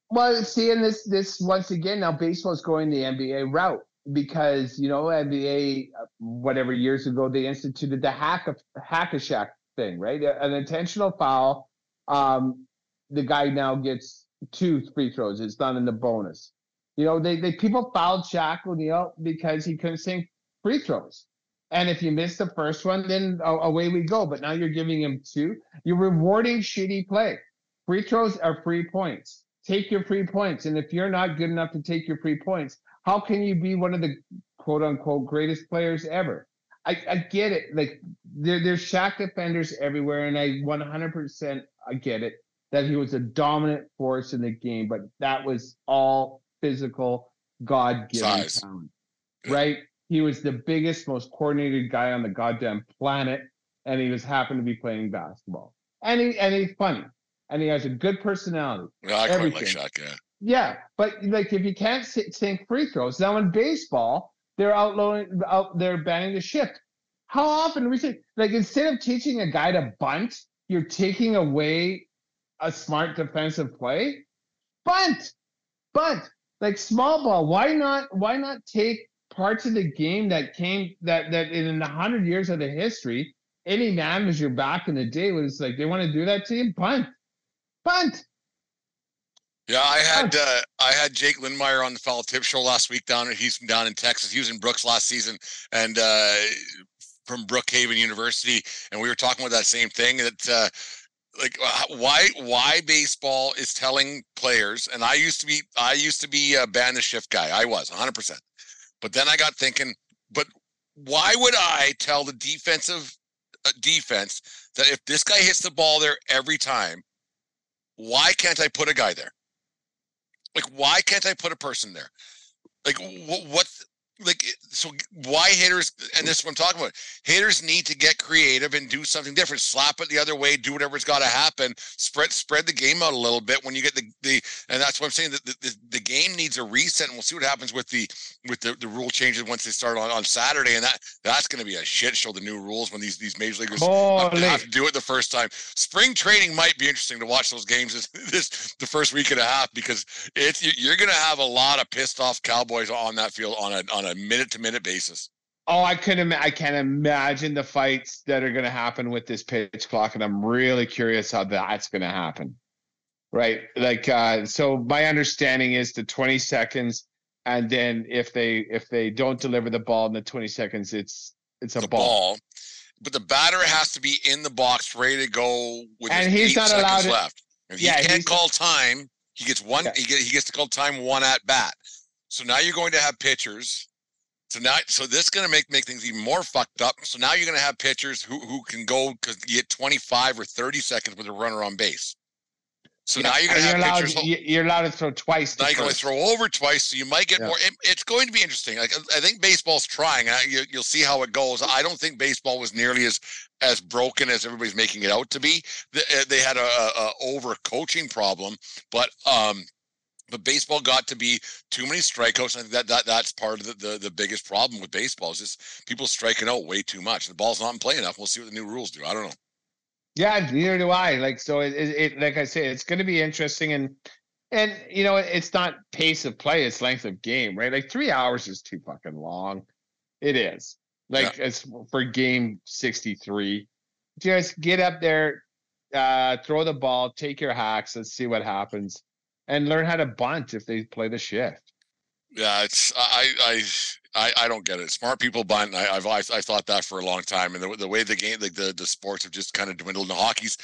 Well, seeing this this once again now, baseball's going the NBA route because you know NBA whatever years ago they instituted the hack of hack a Shaq thing, right? An intentional foul. Um, the guy now gets two free throws. It's done in the bonus. You know, they, they people fouled Shaq O'Neal because he couldn't sink free throws. And if you miss the first one, then away we go. But now you're giving him two. You're rewarding shitty play. Free throws are free points. Take your free points. And if you're not good enough to take your free points, how can you be one of the quote unquote greatest players ever? I, I get it. Like there, there's Shaq defenders everywhere, and I 100% I get it that he was a dominant force in the game, but that was all physical, God given talent, right? He was the biggest, most coordinated guy on the goddamn planet, and he was happened to be playing basketball. And he and he's funny, and he has a good personality. Yeah, I quite like Shaq. Yeah. Yeah, but like if you can't sink free throws, now in baseball they're outlowing out they're banning the shift. How often we say like instead of teaching a guy to bunt, you're taking away a smart defensive play? Bunt, bunt, like small ball. Why not? Why not take parts of the game that came that that in the hundred years of the history, any manager back in the day was like they want to do that to you, punt, punt. Yeah, I had uh, I had Jake Lindmeyer on the Foul Tip Show last week down he's from down in Texas. He was in Brooks last season and uh, from Brookhaven University, and we were talking about that same thing that. Uh, like uh, why why baseball is telling players and i used to be i used to be a band the shift guy i was 100% but then I got thinking, but why would I tell the defensive uh, defense that if this guy hits the ball there every time, why can't I put a guy there? Like, why can't I put a person there? Like, what? Like eh, so why haters and this is what i'm talking about haters need to get creative and do something different slap it the other way do whatever's got to happen spread spread the game out a little bit when you get the the and that's what i'm saying that the, the, the game needs a reset and we'll see what happens with the with the, the rule changes once they start on, on saturday and that that's going to be a shit show the new rules when these these major leaguers have to, have to, do it the first time. Spring training might be interesting to watch those games this, this the first week and a half because it's you're going to have a lot of pissed off cowboys on that field on a on a minute to minute basis. Oh, I can Im- I can imagine the fights that are going to happen with this pitch clock, and I'm really curious how that's going to happen. Right, like uh, so. My understanding is the 20 seconds, and then if they if they don't deliver the ball in the 20 seconds, it's it's a ball. ball. But the batter has to be in the box, ready to go with and he's not allowed to, left. If he yeah, can't call time, he gets one. Yeah. He, get, he gets to call time one at bat. So now you're going to have pitchers so now, so this is going to make make things even more fucked up. So now you're going to have pitchers who who can go because you get 25 or 30 seconds with a runner on base. So yeah, now you're going to have allowed, pitchers. You're allowed to throw twice. Now you're going to throw over twice, so you might get yeah. more. It, it's going to be interesting. Like I think baseball's trying. I, you, you'll see how it goes. I don't think baseball was nearly as as broken as everybody's making it out to be. They, they had a, a, a over coaching problem, but um but baseball got to be too many strikeouts. I think that, that that's part of the, the, the biggest problem with baseball is just people striking out way too much. The ball's not in play enough. We'll see what the new rules do. I don't know. Yeah, neither do I. Like so, it, it, it like I say, it's going to be interesting, and and you know, it's not pace of play; it's length of game, right? Like three hours is too fucking long. It is. Like yeah. it's for game sixty three. Just get up there, uh, throw the ball, take your hacks, let's see what happens and learn how to bunt if they play the shift. Yeah, it's I I I, I don't get it. Smart people bunt. I, I've I, thought that for a long time, and the, the way the game, like the, the sports have just kind of dwindled. And hockey's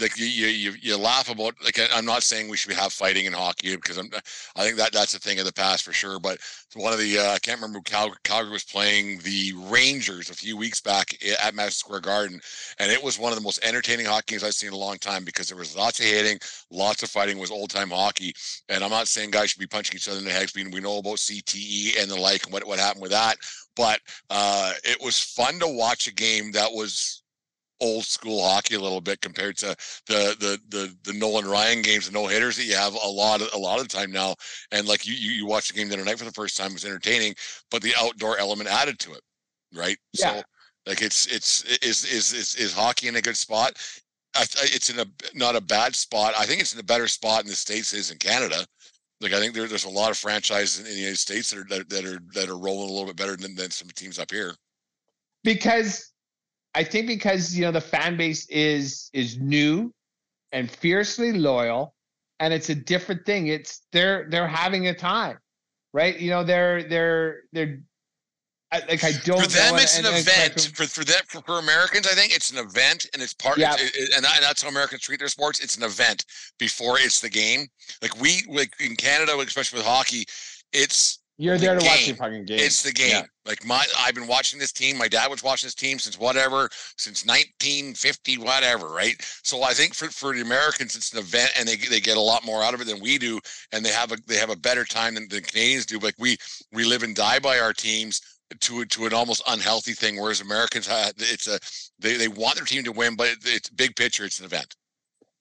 like you, you you laugh about. Like I'm not saying we should have fighting in hockey because I'm. I think that that's a thing of the past for sure. But one of the uh, I can't remember Cal, Calgary was playing the Rangers a few weeks back at Madison Square Garden, and it was one of the most entertaining hockey games I've seen in a long time because there was lots of hitting, lots of fighting. Was old time hockey, and I'm not saying guys should be punching each other in the heads. We, we know about CTE and the like, and what what happened with that. But uh, it was fun to watch a game that was old school hockey a little bit compared to the the the the Nolan Ryan games, the no hitters that you have a lot of a lot of the time now. And like you you, you watch the game the other night for the first time, was entertaining, but the outdoor element added to it, right? Yeah. So like it's it's is is is is hockey in a good spot? I, it's in a not a bad spot. I think it's in a better spot in the states is in Canada. Like I think there, there's a lot of franchises in the United States that are that, that are that are rolling a little bit better than, than some teams up here. Because I think because you know the fan base is is new and fiercely loyal, and it's a different thing. It's they're they're having a time, right? You know they're they're they're like I don't. For them, it's an event. For for that for, for, Americans, I think it's an event, and it's part. Yeah. It, it, and, that, and that's how Americans treat their sports. It's an event before it's the game. Like we like in Canada, especially with hockey, it's you're there the to game. watch the fucking game. It's the game. Yeah. Like my, I've been watching this team. My dad was watching this team since whatever, since 1950, whatever, right? So I think for, for the Americans, it's an event, and they they get a lot more out of it than we do, and they have a they have a better time than the Canadians do. Like we we live and die by our teams to to an almost unhealthy thing, whereas Americans, it's a they they want their team to win, but it's big picture. It's an event.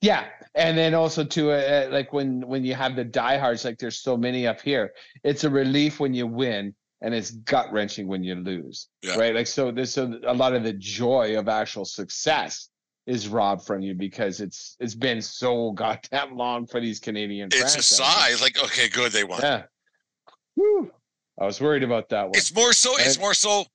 Yeah, and then also to uh, like when when you have the diehards, like there's so many up here, it's a relief when you win, and it's gut wrenching when you lose, yeah. right? Like so, there's so a lot of the joy of actual success is robbed from you because it's it's been so goddamn long for these Canadian. It's franchises. a size, like okay, good, they won. Yeah. Woo. I was worried about that one. It's more so. And it's more so.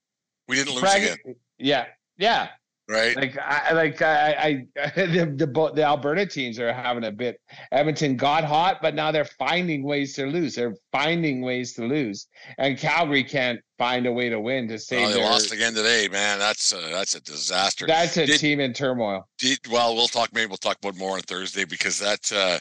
We didn't lose again. Yeah, yeah, right? Like I like I, I the, the the Alberta teams are having a bit. Edmonton got hot, but now they're finding ways to lose. They're finding ways to lose, and Calgary can't find a way to win to save. Oh, they their, lost again today, man. That's a, that's a disaster. That's a did, team in turmoil. Did, well, we'll talk. Maybe we'll talk about more on Thursday because that. Uh,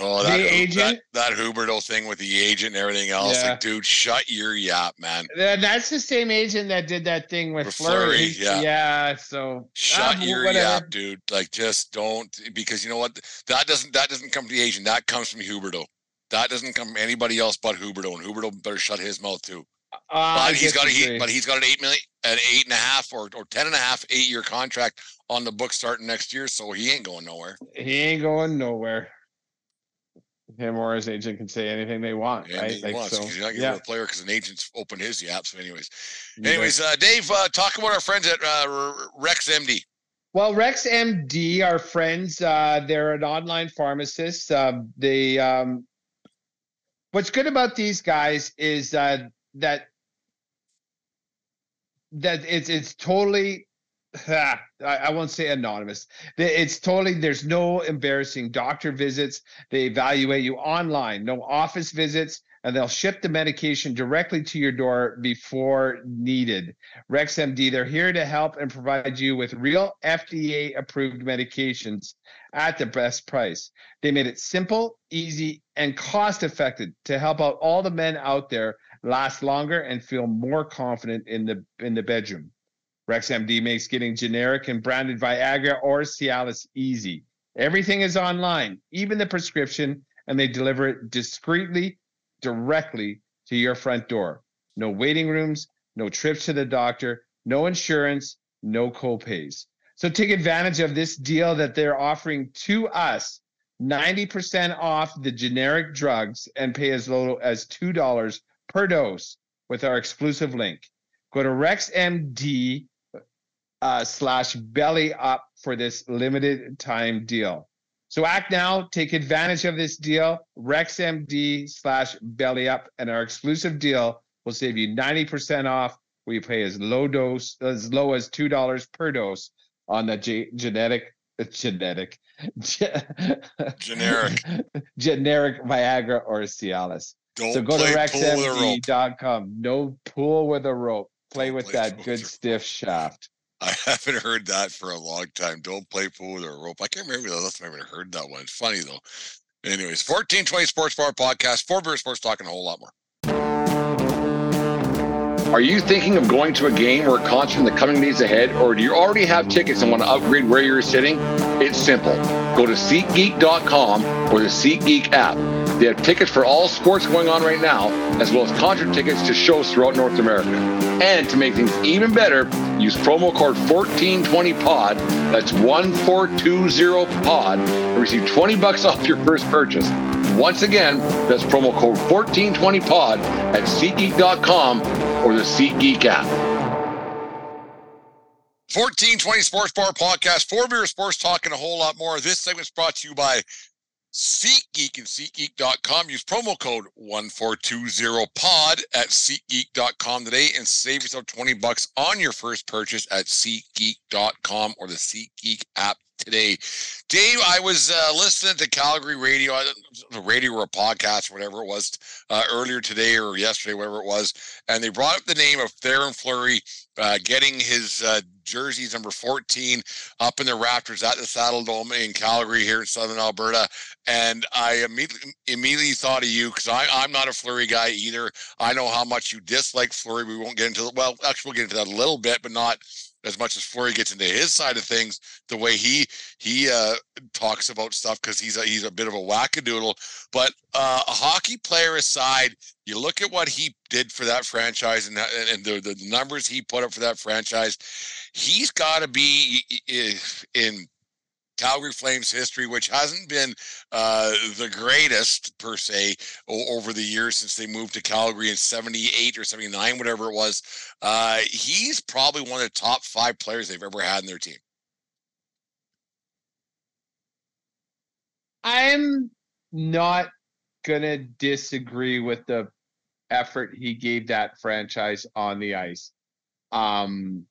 Oh, that, the agent? That, that Huberdeau thing with the agent and everything else. Yeah. Like, dude, shut your yap, man. That's the same agent that did that thing with. Fleury. Yeah. Yeah. So shut uh, your whatever. yap, dude. Like, just don't because you know what? That doesn't that doesn't come from the agent. That comes from Huberdeau. That doesn't come from anybody else but Huberdeau, and Huberdeau better shut his mouth too. Uh, but he's got a he, but he's got an eight million, an eight and a half or or ten and a half, eight year contract on the book starting next year, so he ain't going nowhere. He ain't going nowhere him or his agent can say anything they want, yeah, right? Like, wants, so, you're not yeah. a player because an agent's opened his yap. So, anyways, anyways, uh, Dave, uh, talk about our friends at uh, Rex MD. Well, Rex MD, our friends, uh, they're an online pharmacist. Uh, they, um, what's good about these guys is uh, that that it's it's totally I won't say anonymous. It's totally, there's no embarrassing doctor visits. They evaluate you online, no office visits, and they'll ship the medication directly to your door before needed. RexMD, they're here to help and provide you with real FDA approved medications at the best price. They made it simple, easy, and cost effective to help out all the men out there last longer and feel more confident in the in the bedroom. RexMD makes getting generic and branded Viagra or Cialis easy. Everything is online, even the prescription, and they deliver it discreetly, directly to your front door. No waiting rooms, no trips to the doctor, no insurance, no copays. So take advantage of this deal that they're offering to us 90% off the generic drugs and pay as low as $2 per dose with our exclusive link. Go to RexMD uh, slash belly up for this limited time deal. So act now, take advantage of this deal. RexMD slash belly up, and our exclusive deal will save you 90% off. We pay as low dose, as low as two dollars per dose on the genetic, genetic, generic, generic Viagra or Cialis. Don't So go to play pool with rexmd.com. No pool with a rope. Play Don't with play that good stiff shaft. I haven't heard that for a long time. Don't play pool with a rope. I can't remember the last time I ever heard that one. It's funny though. Anyways, 1420 Sports Bar Podcast, Four Beer Sports Talking a whole lot more. Are you thinking of going to a game or a concert in the coming days ahead, or do you already have tickets and want to upgrade where you're sitting? It's simple. Go to SeatGeek.com or the SeatGeek app. They have tickets for all sports going on right now, as well as concert tickets to shows throughout North America. And to make things even better, use promo code 1420POD, that's 1420POD, and receive 20 bucks off your first purchase. Once again, that's promo code 1420POD at SeatGeek.com or the SeatGeek app. 1420 Sports Bar Podcast, Four Beer Sports Talking a whole lot more. This segment's brought to you by SeatGeek and SeatGeek.com. Use promo code 1420POD at SeatGeek.com today and save yourself 20 bucks on your first purchase at SeatGeek.com or the SeatGeek app today. Dave, I was uh, listening to Calgary radio, the radio or a podcast, whatever it was, uh, earlier today or yesterday, whatever it was, and they brought up the name of Theoren Fleury uh, getting his uh, jerseys number 14 up in the rafters at the Saddledome in Calgary here in Southern Alberta. And I immediately immediately thought of you because I'm not a Fleury guy either. I know how much you dislike Fleury. We won't get into well, actually we'll get into that a little bit, but not as much as Fleury gets into his side of things, the way he he uh, talks about stuff because he's a, he's a bit of a wackadoodle. But uh, a hockey player aside, you look at what he did for that franchise and and the, the numbers he put up for that franchise. He's got to be in Calgary Flames history, which hasn't been uh, the greatest per se over the years since they moved to Calgary in 78 or 79, whatever it was. Uh, he's probably one of the top five players they've ever had in their team. I'm not going to disagree with the effort he gave that franchise on the ice. Um,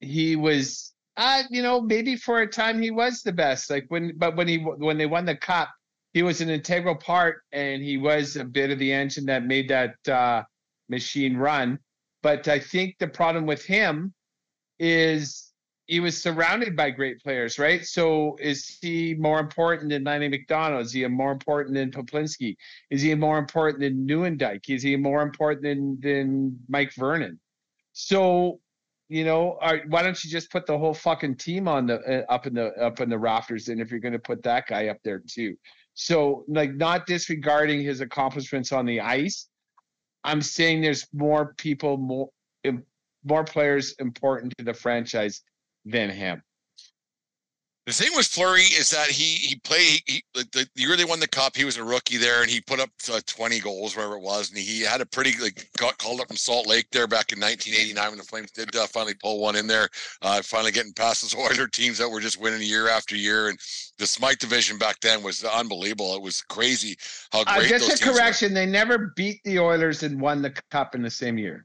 he was uh, you know, maybe for a time he was the best. Like when, but when he when they won the cup, he was an integral part, and he was a bit of the engine that made that uh, machine run. But I think the problem with him is he was surrounded by great players, right? So is he more important than Lanny McDonald? Is he more important than Peplinski? Is he more important than Nieuwendyk? Is he more important than than Mike Vernon? So you know, why don't you just put the whole fucking team on the uh, up in the up in the rafters? And if you're going to put that guy up there too, so like not disregarding his accomplishments on the ice, I'm saying there's more people, more more players important to the franchise than him. The thing with Fleury is that he he played he, like the, the year they won the cup, he was a rookie there, and he put up uh, 20 goals wherever it was, and he had a pretty like got called up from Salt Lake there back in 1989 when the Flames did uh, finally pull one in there, uh, finally getting past those Oiler teams that were just winning year after year, and the Smythe division back then was unbelievable. It was crazy how Uh, great just those a teams were. correction: they never beat the Oilers and won the cup in the same year,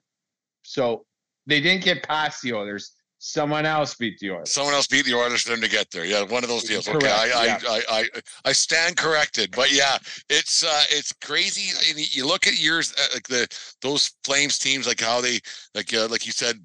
so they didn't get past the Oilers. Someone else beat the Oilers. Someone else beat the Oilers for them to get there. Yeah, one of those deals. Okay, Correct, I, yeah. I, I, I, I stand corrected. But yeah, it's uh, it's crazy. And you- look at years uh, like the those Flames teams, like how they like uh, like you said.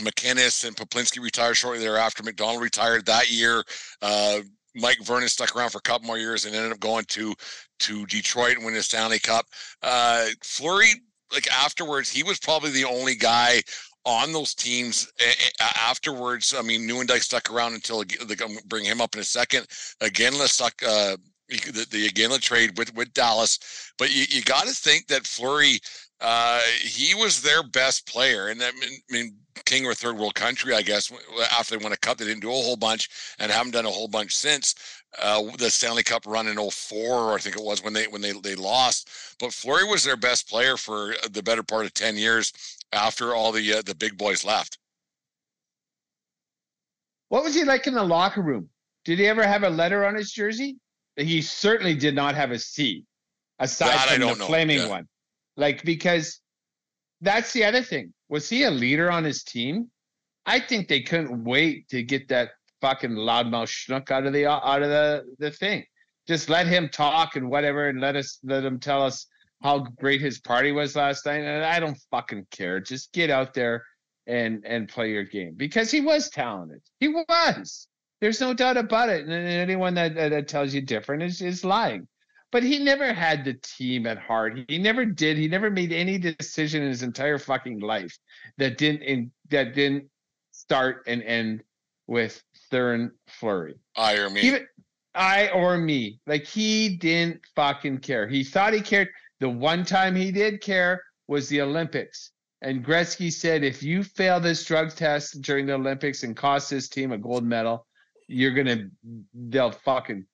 MacInnis and Peplinski retired shortly thereafter. McDonald retired that year. Uh, Mike Vernon stuck around for a couple more years and ended up going to to Detroit and winning the Stanley Cup. Uh, Fleury, like afterwards, he was probably the only guy on those teams a- a- afterwards. I mean, Nieuwendyk stuck around until they bring him up in a second. Iginla stuck uh, he- the, again the trade with with Dallas, but you, you got to think that Fleury, uh, he was their best player, and mean, I mean, king a third world country, I guess. After they won a cup, they didn't do a whole bunch and haven't done a whole bunch since. Uh, the Stanley Cup run in 04, I think it was when they when they they lost. But Fleury was their best player for the better part of 10 years after all the uh, the big boys left. What was he like in the locker room? Did he ever have a letter on his jersey? He certainly did not have a C, aside That from the know, flaming yeah. one. Like because that's the other thing. Was he a leader on his team? I think they couldn't wait to get that fucking loudmouth schnook out of the out of the the thing. Just let him talk and whatever, and let us let him tell us how great his party was last night, and I don't fucking care. Just get out there and and play your game because he was talented. He was. There's no doubt about it. And anyone that, that tells you different is is lying. But he never had the team at heart. He never did. He never made any decision in his entire fucking life that didn't in, that didn't start and end with Theoren Fleury. I or me. Even I or me. Like he didn't fucking care. He thought he cared. The one time he did care was the Olympics. And Gretzky said, if you fail this drug test during the Olympics and cost this team a gold medal, you're gonna they'll fucking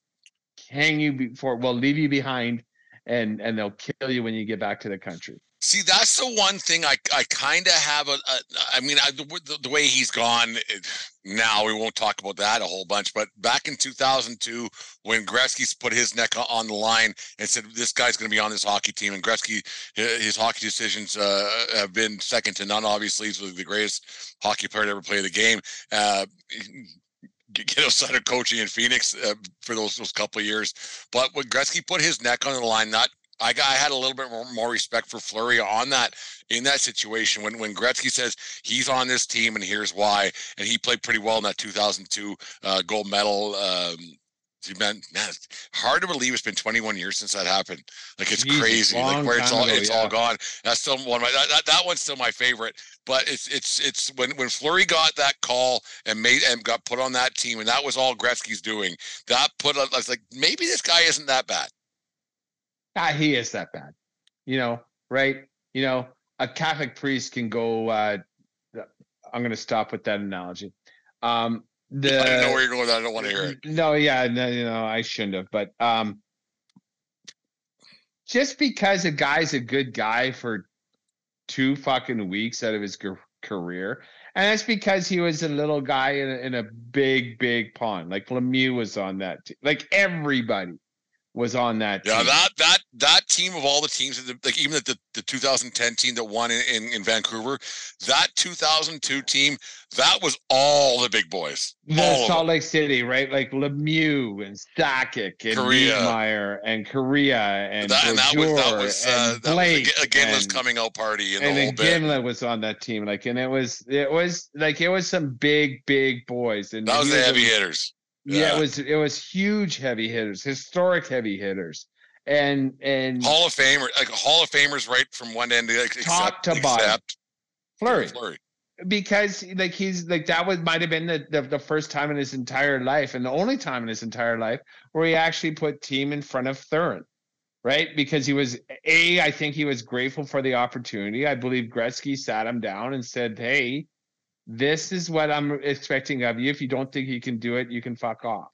hang you before well leave you behind and and they'll kill you when you get back to the country. See, that's the one thing I, I kind of have a, a. I mean, I, the, the way he's gone it, now, we won't talk about that a whole bunch. But back in 2002, when Gretzky put his neck on the line and said, "This guy's going to be on this hockey team," and Gretzky, his hockey decisions uh, have been second to none. Obviously, he's the greatest hockey player to ever play the game. Uh, get outside of coaching in Phoenix uh, for those those couple years. But when Gretzky put his neck on the line, not I got I had a little bit more, more respect for Fleury on that in that situation when when Gretzky says he's on this team and here's why, and he played pretty well in that 2002 uh, gold medal. Um, man, man, hard to believe it's been 21 years since that happened. Like it's Jesus, crazy. Like where it's all ago, it's yeah. all gone. That's still one of my that, that, that one's still my favorite. But it's it's it's when when Fleury got that call and made and got put on that team, and that was all Gretzky's doing. That put I was like maybe this guy isn't that bad. Ah, he is that bad. You know, right? You know, a Catholic priest can go. Uh, I'm going to stop with that analogy. Um, the, I don't know where you're going. I don't want to hear it. No, yeah, no, you know, I shouldn't have. But um, just because a guy's a good guy for two fucking weeks out of his career, and that's because he was a little guy in a, in a big, big pond. Like Lemieux was on that. Like everybody was on that. Yeah, team. that that that team of all the teams, like even the, the 2010 team that won in, in, in Vancouver, that 2002 team, that was all the big boys. The Salt Lake City, right? Like Lemieux and Sakic and Niedermayer and Kariya and that, and that was that was uh, that Blake was a, a coming out party and, and the whole Iginla was on that team, like, and it was it was like it was some big big boys, and that was the heavy hitters. Yeah. it uh, was it was huge heavy hitters, historic heavy hitters, and and Hall of Famer, like Hall of Famers, right from one end to like, top except, to bottom. Except Fleury. Fleury. Because like he's like that was might have been the, the the first time in his entire life and the only time in his entire life where he actually put team in front of Theoren right? Because he was a, I think he was grateful for the opportunity. I believe Gretzky sat him down and said, "Hey, this is what I'm expecting of you. If you don't think you can do it, you can fuck off.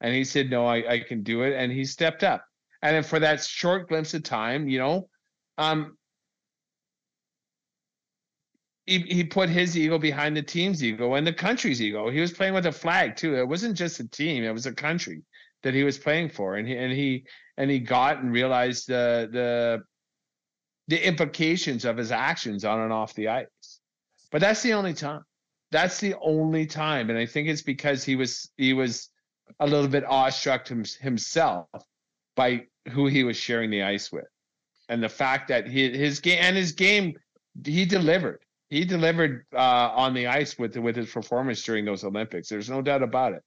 And he said, no, I, I can do it. And he stepped up. And then for that short glimpse of time, you know, um, he, he put his ego behind the team's ego and the country's ego. He was playing with a flag too. It wasn't just a team; it was a country that he was playing for. And he and he and he got and realized the the the implications of his actions on and off the ice. But that's the only time. That's the only time, and I think it's because he was he was a little bit awestruck himself by who he was sharing the ice with, and the fact that he, his game and his game he delivered. He delivered uh, on the ice with with his performance during those Olympics. There's no doubt about it.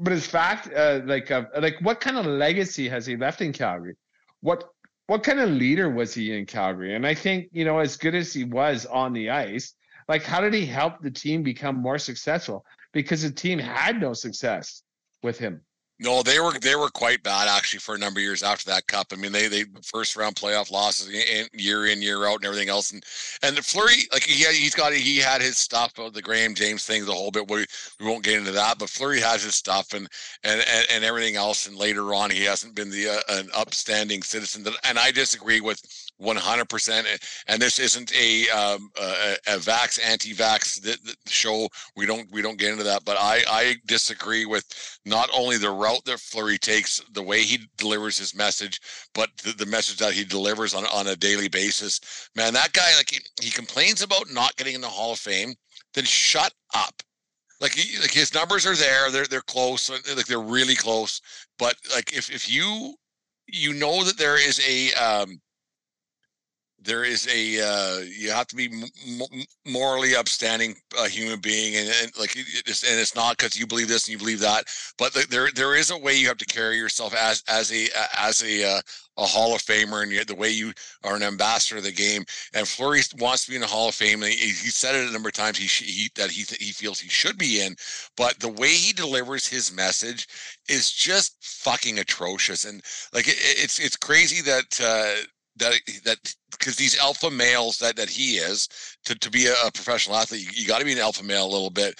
But his fact, uh, like, uh, like, what kind of legacy has he left in Calgary? What what kind of leader was he in Calgary? And I think you know, as good as he was on the ice, like, how did he help the team become more successful? Because the team had no success with him. No, they were they were quite bad actually for a number of years after that cup. I mean, they they first round playoff losses year in year out and everything else. And and the Fleury, like he he's got he had his stuff of the Graham James thing, the whole bit. We we won't get into that, but Fleury has his stuff and and and, and everything else. And later on, he hasn't been the uh, an upstanding citizen. That, and I disagree with 100%. And this isn't a um, a, a vax anti-vax show. We don't we don't get into that, but I I disagree with not only the route that Fleury takes, the way he delivers his message, but the, the message that he delivers on on a daily basis. Man, that guy like he, he complains about not getting in the Hall of Fame. Then shut up like like his numbers are there they're they're close like they're really close but like if if you you know that there is a um, there is a uh, you have to be m- morally upstanding uh, human being and, and like it's, and it's not because you believe this and you believe that but the, there there is a way you have to carry yourself as as a as a uh, a Hall of Famer and the way you are an ambassador of the game. And Fleury wants to be in the Hall of Fame. He, he said it a number of times. He, he that he he feels he should be in, but the way he delivers his message is just fucking atrocious. And like it, it's it's crazy that uh, that that because these alpha males that that he is to, to be a, a professional athlete you, you got to be an alpha male a little bit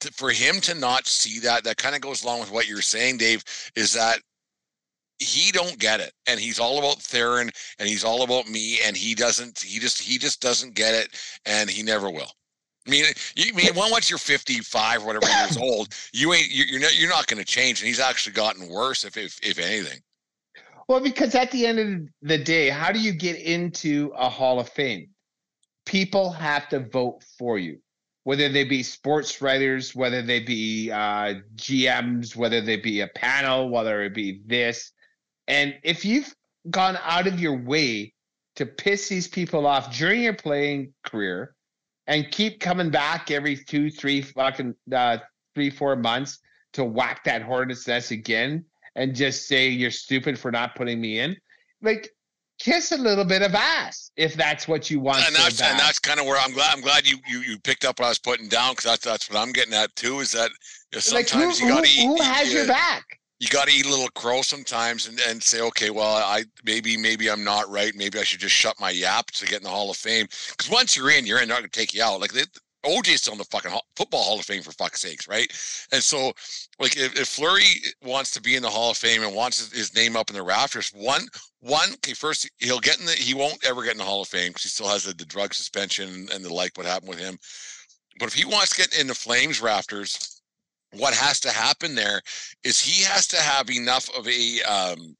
to, for him to not see that that kind of goes along with what you're saying dave is that he don't get it and he's all about theoren and he's all about me and he doesn't he just he just doesn't get it and he never will I mean, you I mean once you're 55 or whatever years old, you ain't you're not you're not going to change, and he's actually gotten worse if if if anything. Well, because at the end of the day, how do you get into a Hall of Fame? People have to vote for you, whether they be sports writers, whether they be uh, GMs, whether they be a panel, whether it be this. And if you've gone out of your way to piss these people off during your playing career and keep coming back every two, three fucking uh, three, four months to whack that hornet's nest again and just say you're stupid for not putting me in. Like kiss a little bit of ass if that's what you want. And that's and that's kind of where I'm glad I'm glad you you you picked up what I was putting down because that's that's what I'm getting at too. Is that you know, sometimes like who, you got to eat. Who has you, your back? You got to eat a little crow sometimes and, and say, okay, well, I maybe maybe I'm not right. Maybe I should just shut my yap to get in the Hall of Fame. Because once you're in, you're in. They're not going to take you out. Like they, OJ's still in the fucking football Hall of Fame for fuck's sakes, right? And so, like, if, if Fleury wants to be in the Hall of Fame and wants his, name up in the rafters, one, one, okay, first he'll get in the, he won't ever get in the Hall of Fame because he still has the, the drug suspension and the like, what happened with him. But if he wants to get in the Flames rafters, what has to happen there is he has to have enough of a, um,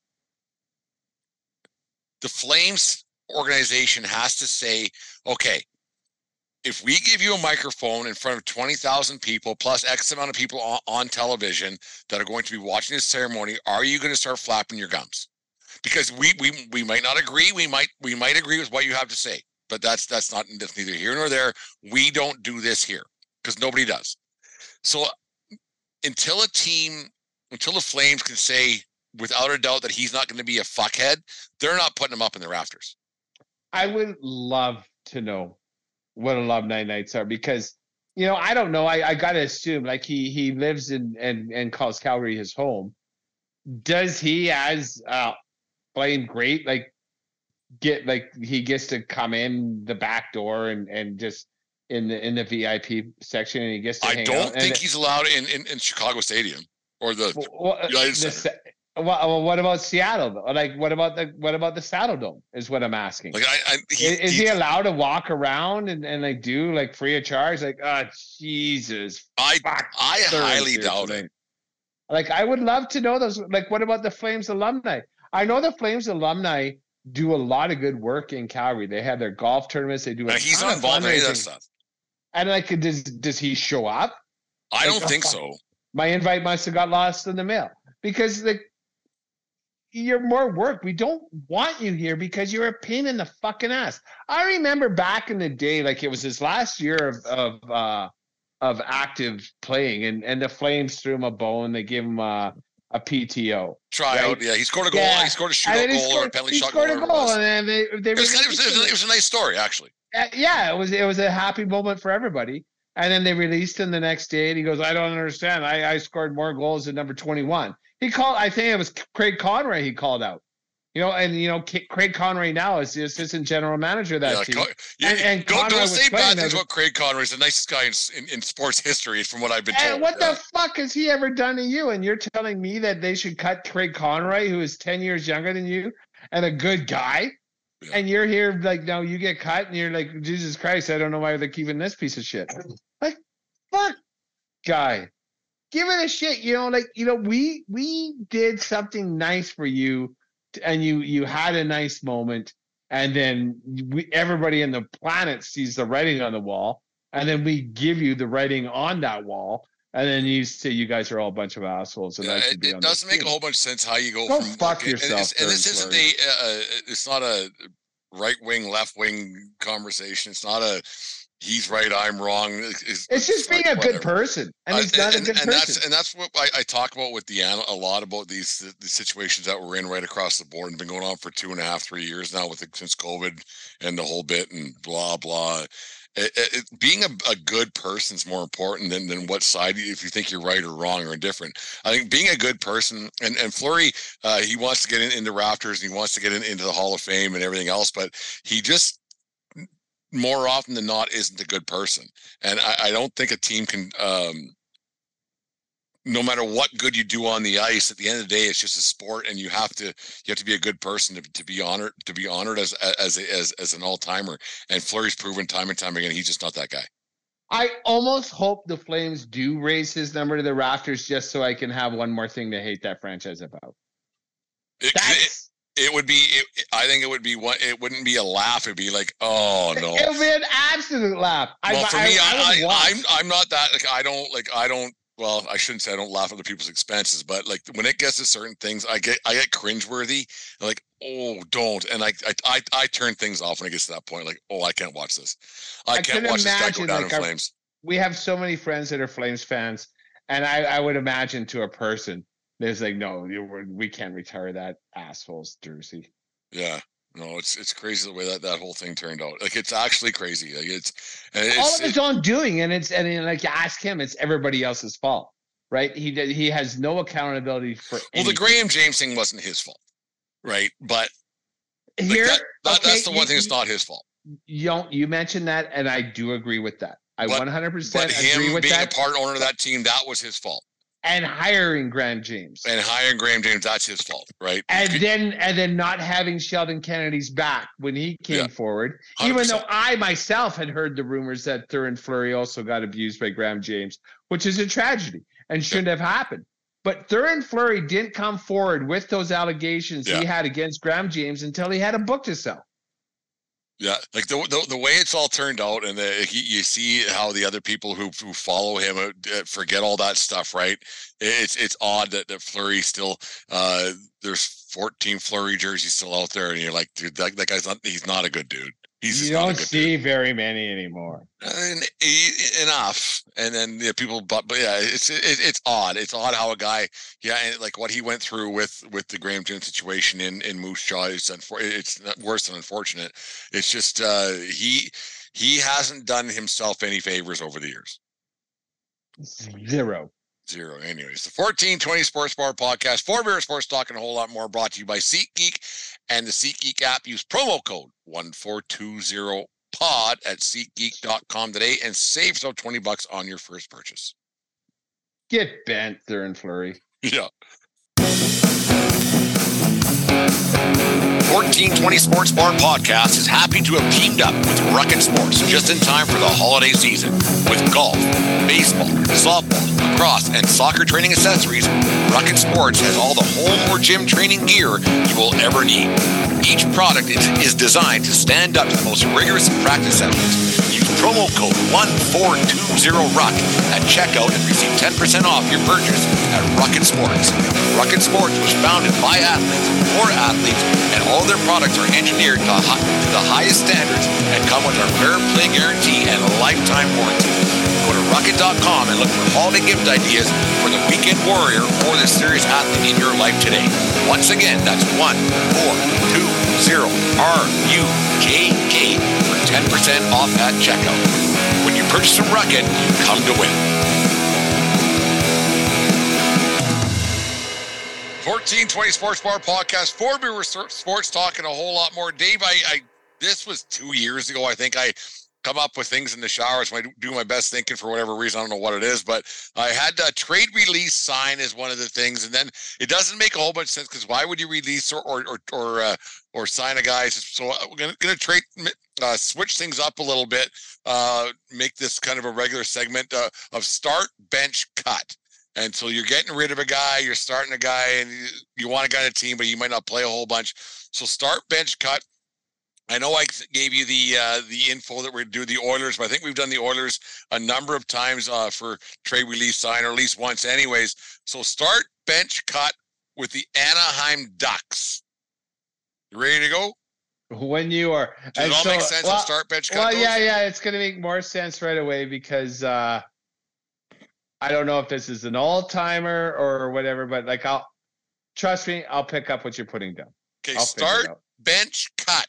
the Flames organization has to say, okay, if we give you a microphone in front of 20,000 people plus X amount of people on, on, television that are going to be watching this ceremony, are you going to start flapping your gums? Because we we we might not agree, we might we might agree with what you have to say, but that's that's not that's neither here nor there. We don't do this here because nobody does. So until a team, until the Flames can say without a doubt that he's not going to be a fuckhead, they're not putting him up in the rafters. I would love to know what alumni nights are because you know I don't know I, I gotta assume like he he lives in and and calls Calgary his home. Does he as uh playing great like get like he gets to come in the back door and and just in the in the VIP section and he gets to I don't think he's allowed in, in in Chicago Stadium or the well, United the, Center. Well, what about Seattle? Like, what about the what about the Saddledome? Is what I'm asking. Like, I, I he, is, is he, he, allowed to walk around and, and like do like free of charge? Like, oh Jesus! I I highly doubt it. Like, I would love to know those. Like, what about the Flames alumni? I know the Flames alumni do a lot of good work in Calgary. They have their golf tournaments. They do. A he's not involved in any of that stuff. And like, does does he show up? I like, don't think so. My invite must have got lost in the mail because like you're more work. We don't want you here because you're a pain in the fucking ass. I remember back in the day, like it was his last year of of uh of active playing, and and the Flames threw him a bone. They gave him a a PTO tryout. Right? Yeah, he scored a goal. Yeah. He scored a shootout goal scored, or a penalty shot goal. He scored a goal, and they they it was, it, was, it, was, a nice story actually. Uh, yeah, it was it was a happy moment for everybody. And then they released him the next day, and he goes, "I don't understand. I, I scored more goals than number 21." He called. I think it was Craig Conroy. He called out. You know, and you know, Craig Conroy now is the assistant general manager of that yeah, team. Con- yeah, and, and don't, don't say bad things about Craig Conroy. He's the nicest guy in, in, in, sports history, from what I've been and told. what yeah. the fuck has he ever done to you? And you're telling me that they should cut Craig Conroy, who is ten years younger than you and a good guy, and you're here like, no, you get cut, and you're like, Jesus Christ, I don't know why they're keeping this piece of shit. Like, fuck, guy give it a shit. You know, like you know, we we did something nice for you, and you you had a nice moment, and then we everybody in the planet sees the writing on the wall, and then we give you the writing on that wall, and then you say you guys are all a bunch of assholes. And Yeah, it, it doesn't make a whole bunch of sense how you go, Go from fuck and- and yourself, this- And, this isn't a, uh, it's not a right wing, left wing conversation. It's not a he's right, I'm wrong. It's, It's just being like a good whatever. person, and Uh, he's not a good and person. that's and that's what I, I talk about with Deanna a lot about these the situations that we're in right across the board and been going on for two and a half, three years now with the, since COVID and the whole bit and blah blah. It, it, it- being a, a good person is more important than, than what side if you think you're right or wrong or indifferent. I think being a good person and and Fleury, uh, he wants to get in, into rafters and he wants to get in, into the Hall of Fame and everything else, but he just more often than not isn't a good person. And I, I don't think a team can um no matter what good you do on the ice at the end of the day it's just a sport and you have to you have to be a good person to, to be honored to be honored as as as as an all-timer. And Fleury's proven time and time again he's just not that guy. I almost hope the Flames do raise his number to the rafters just so I can have one more thing to hate that franchise about. it, it, would be it, i think it would be one it wouldn't be a laugh it'd be like oh no it would be an absolute laugh. well I, for me I, I, watch. i'm i'm not that like i don't like i don't well, I shouldn't say I don't laugh at other people's expenses, but like when it gets to certain things, I get I get cringeworthy. Like, oh, don't, and I I I, I turn things off when it gets to that point. Like, oh, I can't watch this. I, I can't can watch this guy go imagine, down like, in our- flames. we have so many friends that are Flames fans, and I, I would imagine to a person, there's like, no, you, we can't retire that asshole's jersey. Yeah. No, it's it's crazy the way that that whole thing turned out. Like, it's actually crazy. Like, it's and All it's of his own doing, and it's and like you ask him, it's everybody else's fault, right? He did, he has no accountability for. well, the. Graham James thing wasn't his fault, right? But like, here, that, that, okay, that's the one you- thing that's not his fault. You don't, you mentioned that, and I do agree with that. I 100% But agree him with being that. a part owner of that team, that was his fault. And hiring Graham James. And hiring Graham James, that's his fault, right? and could- then and then not having Sheldon Kennedy's back when he came Yeah. forward, even though I myself had heard the rumors that Theoren Fleury also got abused by Graham James, which is a tragedy and shouldn't have happened. But Theoren Fleury didn't come forward with those allegations Yeah. he had against Graham James until he had a book to sell. Yeah, like the, the the way it's all turned out, and the, he, you see how the other people who who follow him uh, uh, forget all that stuff, right? It's it's odd that that Fleury still uh there's 14 Fleury jerseys still out there, and you're like, dude, that, that guy's not he's not a good dude. He's you don't see very many anymore. And, e- enough, and then yeah, people, but but yeah, it's it, it's odd. It's odd how a guy, yeah, and like what he went through with with the Graham Jones situation in in Moose Jaw is unfor- it's worse than unfortunate. It's just uh he he hasn't done himself any favors over the years. Zero. Zero. Anyways, the 1420 Sports Bar podcast, four beer sports talk, and a whole lot more brought to you by SeatGeek and the SeatGeek app. Use promo code 1420 pod at SeatGeek.com today and save yourself 20 bucks on your first purchase. Get bent, Theoren Fleury. Yeah. 1420 Sports Bar Podcast is happy to have teamed up with Rukket Sports just in time for the holiday season. With golf, baseball, softball, lacrosse, and soccer training accessories, Rukket Sports has all the home or gym training gear you will ever need. Each product is, designed to stand up to the most rigorous practice sessions. Use promo code 1420RUCK at checkout and receive 10% off your purchase at Rukket Sports. Rukket Sports was founded by athletes for athletes, and all their products are engineered to, to the highest standards and come with our fair play guarantee and a lifetime warranty. Go to Rukket.com and look for holiday gift ideas for the weekend warrior or the serious athlete in your life today. Once again, that's 1420RUKK for 10% off at checkout. When you purchase from Rukket, you come to win. 1420 Sports Bar Podcast, four beer sports talk, and a whole lot more. Dave, I, I this was two years ago. I think I come up with things in the showers I do my best thinking for whatever reason. I don't know what it is, but I had a trade release sign as one of the things, and then it doesn't make a whole bunch of sense because why would you release or or or or, uh, or sign a guy? So we're gonna, gonna trade uh, switch things up a little bit, uh, make this kind of a regular segment uh, of start, bench, cut. And so you're getting rid of a guy, you're starting a guy, and you, you want a guy on a team, but you might not play a whole bunch. So start, bench, cut. I know I gave you the uh, the info that we're do the Oilers, but I think we've done the Oilers a number of times uh, for trade release sign, or at least once, anyways. So start bench cut with the Anaheim Ducks. You ready to go? When you are, Does it all so, make sense? Well, I'll start bench cut. well those? yeah, yeah, it's gonna make more sense right away because uh I don't know if this is an all timer or whatever, but like I'll trust me, I'll pick up what you're putting down. Okay, I'll start bench cut.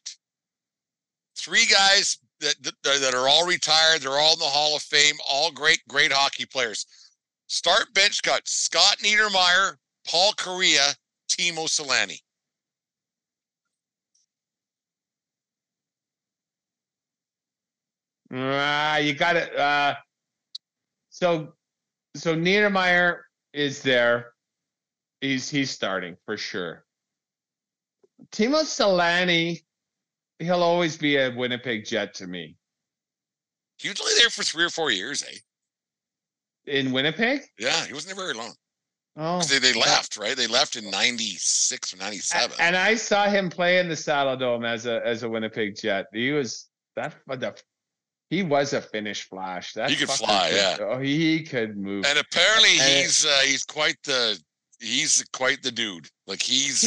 Three guys that, that that are all retired. They're all in the Hall of Fame. All great, great hockey players. Start bench cut. Scott Niedermeyer, Paul Kariya, Teemu Selanne. Ah, you got it. Uh, so, so Niedermeyer is there. He's he's starting for sure. Teemu Selanne, he'll always be a Winnipeg Jet to me. He was only there for three or four years, eh? In Winnipeg? Yeah, he wasn't there very long. Oh, They, they left, right? They left in 96 or 97. and I saw him play in the Saddledome as a as a Winnipeg Jet. He was that the he was a Finnish flash. That He could fly, could- yeah. Oh, he could move. And apparently And- he's uh, he's quite the he's quite the dude. Like he's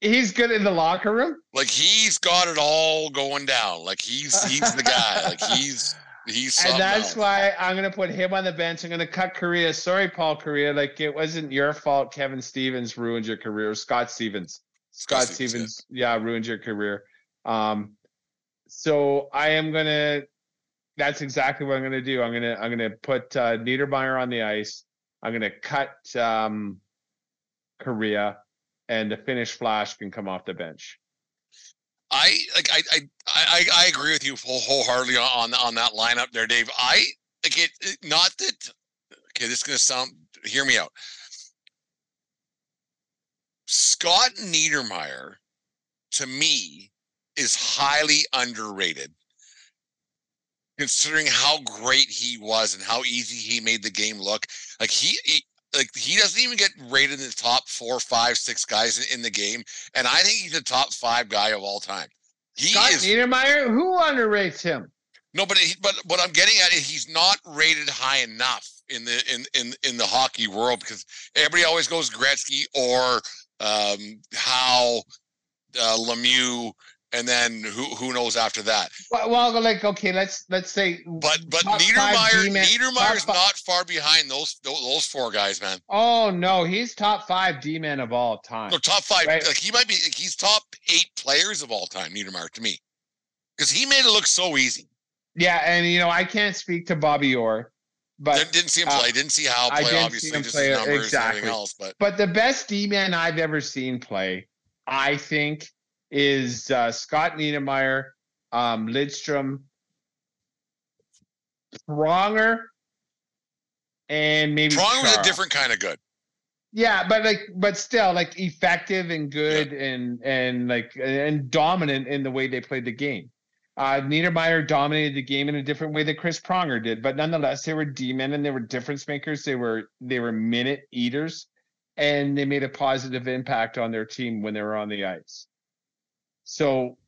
he he's good in the locker room. like he's got it all going down. Like he's he's the guy. Like he's he's and that's else. why I'm gonna put him on the bench. I'm gonna cut Kariya. Sorry, Paul Kariya. Like it wasn't your fault. Kevin Stevens ruined your career. Scott Stevens. Scott, Stevens, Stevens, yeah. ruined your career. Um, so I am gonna. That's exactly what I'm gonna do. I'm gonna I'm gonna put uh, Niedermeyer on the ice. I'm gonna cut um, Kariya, and the Finnish Flash can come off the bench. I like I I I, I agree with you whole, wholeheartedly on on that lineup there, Dave. I like it, not that okay, this is gonna sound hear me out. Scott Niedermeyer, to me, is highly underrated. Considering how great he was and how easy he made the game look, like he, he like he doesn't even get rated in the top four, five, six guys in, in the game, and I think he's a top five guy of all time. He Scott is Niedermeyer, who underrates him? no, but he, but what I'm getting at is he's not rated high enough in the in in in the hockey world because everybody always goes Gretzky or um Howe, uh, Lemieux, and then who who knows after that. Well, well, like okay, let's let's say. But but Niedermeyer Niedermeyer's not far behind those those, four guys, man. Oh no, he's top five D man of all time. No, top five. Right. Like he might be. He's top eight players of all time. Niedermeyer to me, because he made it look so easy. Yeah, and you know I can't speak to Bobby Orr, but didn't, didn't see him uh, play. Didn't see how I play. Obviously, him just play, numbers and exactly. everything else. But but the best D man I've ever seen play, I think, is uh, Scott Niedermeyer, um, Lidstrom, Pronger, and maybe Prong was a different kind of good. Yeah, but like, but still, like effective and good and and like and dominant in the way they played the game. Uh, Niedermeyer dominated the game in a different way that Chris Pronger did, but nonetheless, they were D-men and they were difference makers. They were they were minute eaters, and they made a positive impact on their team when they were on the ice. So,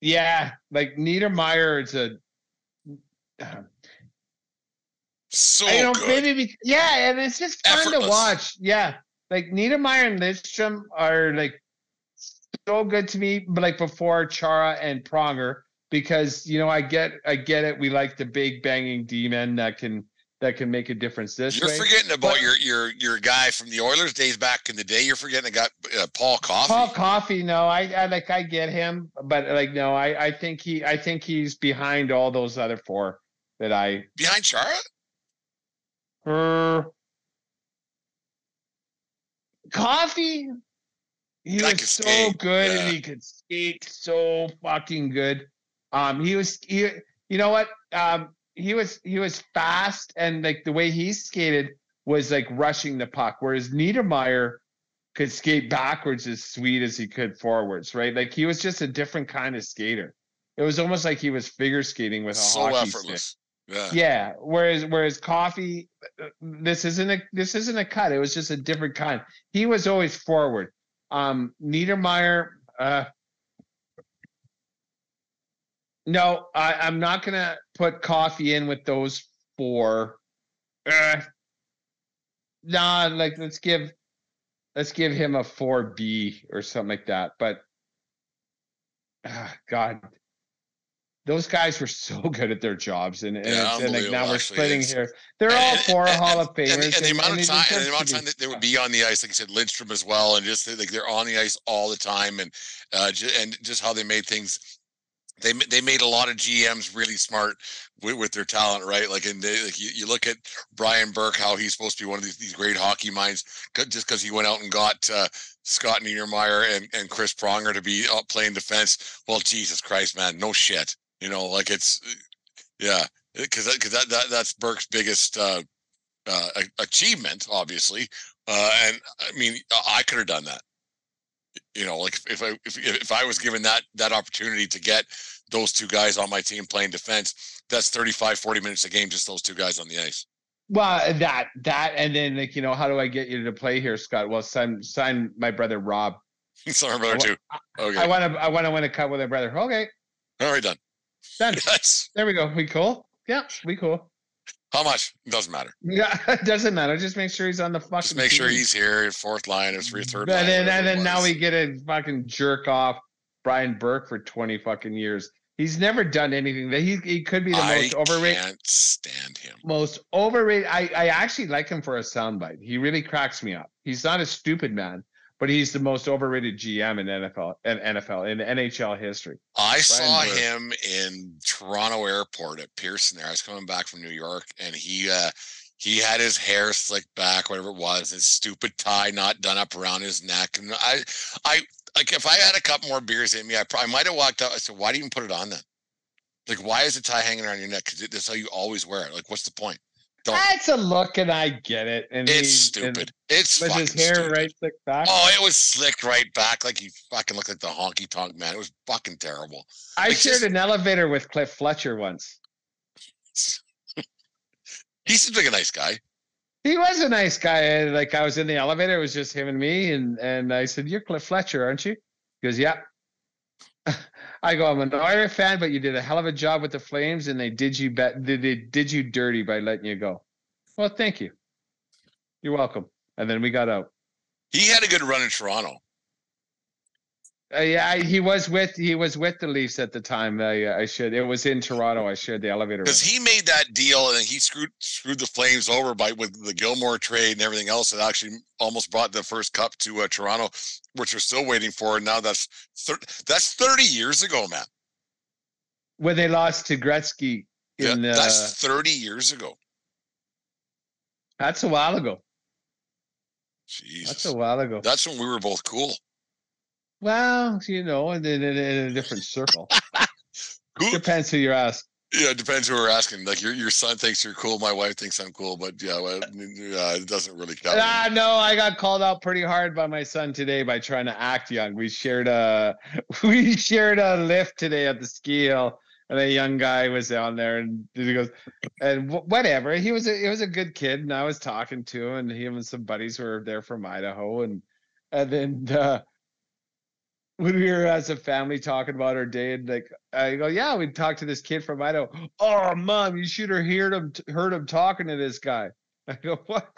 yeah, like Niedermeyer is a So you know, good. maybe be, yeah, and it's just fun Effortless. to watch. Yeah, like Niedermeyer and Lidstrom are like so good to me, but like before Chara and Pronger, because you know I get I get it. We like the big banging D-men that can that can make a difference this You're way. forgetting about But- your your your guy from the Oilers days back in the day. You're forgetting got uh, Paul Coffey. Paul Coffey, no, I, I like I get him, but like no, I I think he I think he's behind all those other four that I behind Chara. Uh, Coffey. He Guy was so skate, good yeah. and he could skate so fucking good. Um, he was he, you know what? Um, he was he was fast and like the way he skated was like rushing the puck, whereas Niedermeyer could skate backwards as sweet as he could forwards, right? Like he was just a different kind of skater. It was almost like he was figure skating with a So hockey stick. Yeah. Yeah. Whereas whereas Coffey, uh, this isn't a this isn't a cut. It was just a different kind. He was always forward. Um, Niedermeyer, uh, No, I, I'm not gonna put Coffey in with those four. Uh, nah, like let's give let's give him a four B or something like that. But ah, God, those guys were so good at their jobs, and and, Yeah, and like now we're splitting it's- here. They're all four and- Hall of and, Famers, the, and the amount of time, and the amount of time that they would be on the ice, like I said, Lidstrom as well, and just like they're on the ice all the time, and uh, and just how they made things. They they made a lot of GMs really smart with, with their talent, right? Like, and they, like you, you look at Brian Burke, how he's supposed to be one of these, these great hockey minds, just because he went out and got uh, Scott Niedermeyer and, and Chris Pronger to be up playing defense. Well, Jesus Christ, man, no shit. You know, like it's yeah, because cause that, that that's Burke's biggest uh, uh, achievement, obviously. Uh, and I mean, I could have done that. You know, like if I if if I was given that that opportunity to get those two guys on my team playing defense, that's 35, 40 minutes a game, just those two guys on the ice. Well, uh, that that, and then like you know, how do I get you to play here, Scott? Well, sign sign my brother Rob. Sorry, brother, too. Okay, I want to I want to win a cup with my brother. Okay, all right, done. done. That's There we go. We cool? Yeah, we cool. How much doesn't matter. Yeah, it doesn't matter. Just make sure he's on the fucking. Just make sure he's here, fourth line, or three, third And then, and then now we get a fucking jerk off Brian Burke for twenty fucking years. He's never done anything that he he could be the I most overrated. I can't stand him. Most overrated. I I actually like him for a soundbite. He really cracks me up. He's not a stupid man, but he's the most overrated GM in NFL and NFL in NHL history. I saw Burke. him in Toronto Airport at Pearson. There, I was coming back from New York, and he uh, he had his hair slicked back, whatever it was, his stupid tie not done up around his neck. And I, I like if I had a couple more beers in me, I probably might have walked out. I said, "Why do you even put it on then? Like, why is the tie hanging around your neck? Because that's how you always wear it. Like, what's the point? Don't. That's a look, and I get it. And It's he- and stupid. It's With his hair stupid. right slicked back. Oh, it was slicked right back, like he fucking looked like the honky tonk man. It was fucking terrible. I like, shared just- an elevator with Cliff Fletcher once. He seems like a nice guy. He was a nice guy. and, Like I was in the elevator, it was just him and me, and and I said, "You're Cliff Fletcher, aren't you?" He goes, "Yeah." I go, "I'm an Oilers fan, but you did a hell of a job with the Flames, and they did you bet they, they did you dirty by letting you go." Well, thank you. You're welcome. And then we got out. He had a good run in Toronto. Uh, yeah, I, he was with he was with the Leafs at the time. I I should. It was in Toronto. I shared the elevator. because he made that deal and he screwed screwed the Flames over by with the Gilmour trade and everything else. That actually almost brought the first cup to uh, Toronto, which we're still waiting for. And now that's thir- that's thirty years ago, man. when they lost to Gretzky Yeah, in uh, that's thirty years ago. that's a while ago. Jesus, That's a while ago. that's when we were both cool. Well, you know, and in, in a different circle. Who? Depends who you're asked. Yeah, it depends who we're asking. Like your your son thinks you're cool. My wife thinks I'm cool, but yeah, well, yeah it doesn't really count. Ah, no, I got called out pretty hard by my son today by trying to act young. We shared a we shared a lift today at the ski hill, and a young guy was down there, and he goes, and wh- whatever. He was a he was a good kid, and I was talking to him, and him and some buddies were there from Idaho, and and then uh, when we were as a family talking about our day, and like I go, yeah, we talked to this kid from Idaho. Oh, mom, you should have heard him heard him talking to this guy. I go, what?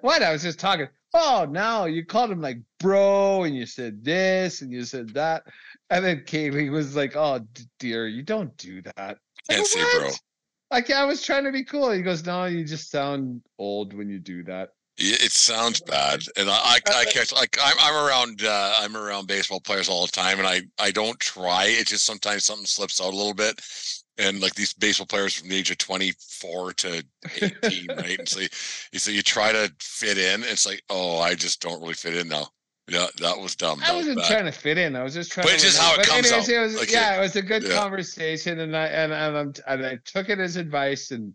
What? I was just talking. Oh, no, you called him like bro, and you said this, and you said that, and then Kaylee was like, "Oh, dear, you don't do that." Can't say bro. Like I was trying to be cool. He goes, "No, you just sound old when you do that." It sounds bad, and I, I, I catch like I'm, I'm around uh, I'm around baseball players all the time, and I, I don't try. It just sometimes something slips out a little bit, and like these baseball players from the age of 24 to 18, right? And so you, so you try to fit in. It's like, oh, I just don't really fit in now. Yeah, that was dumb. That I was wasn't bad. trying to fit in. I was just trying. But to just how it But comes anyways, out. It was, Like, yeah, it was a good yeah. conversation, and I and and, I'm, and I took it as advice, and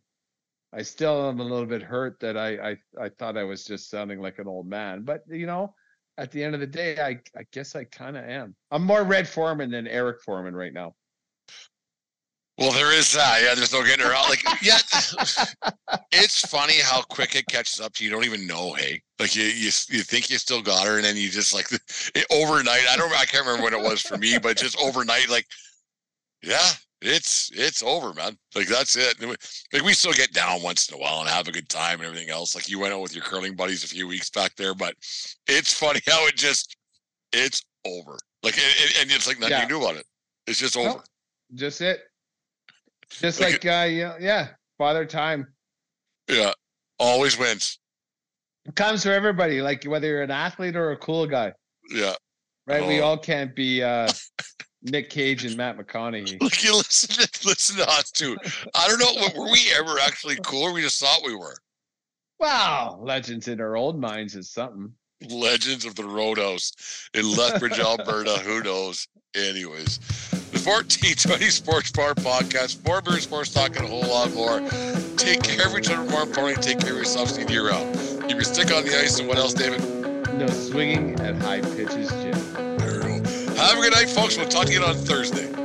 I still am a little bit hurt that I I I thought I was just sounding like an old man, but you know. At the end of the day, I, I guess I kind of am. I'm more Red Forman than Eric Forman right now. Well, there is that. Yeah, there's no getting around. Like, yeah, it's funny how quick it catches up to you. You don't even know. Hey, like you, you, you think you still got her, and then you just like it, overnight. I don't. I can't remember when it was for me, but just overnight, like, yeah, it's it's over, man. Like that's it. Like we still get down once in a while and have a good time and everything else. Like you went out with your curling buddies a few weeks back there, but it's funny how it just it's over. Like and, and it's like nothing yeah. you about it. It's just over. Nope. Just it. Just like, like uh, yeah, yeah, father time. Yeah, always wins. It comes for everybody, like whether you're an athlete or a cool guy. Yeah. Right. Oh. We all can't be uh Nick Cage and Matt McConaughey. Look, you listen to listen to us too. I don't know. Were we ever actually cool? we just thought we were. Wow, legends in our old minds is something. Legends of the Roadhouse in Lethbridge, Alberta. Who knows? Anyways, the 1420 Sports Bar Podcast, more beer, sports talk, and a whole lot more. Take care of each other. More importantly, take care of yourself. See you around. Keep your stick on the ice. And what else, David? No swinging at high pitches, Jim. Have a good night, folks. We'll talk to you on Thursday.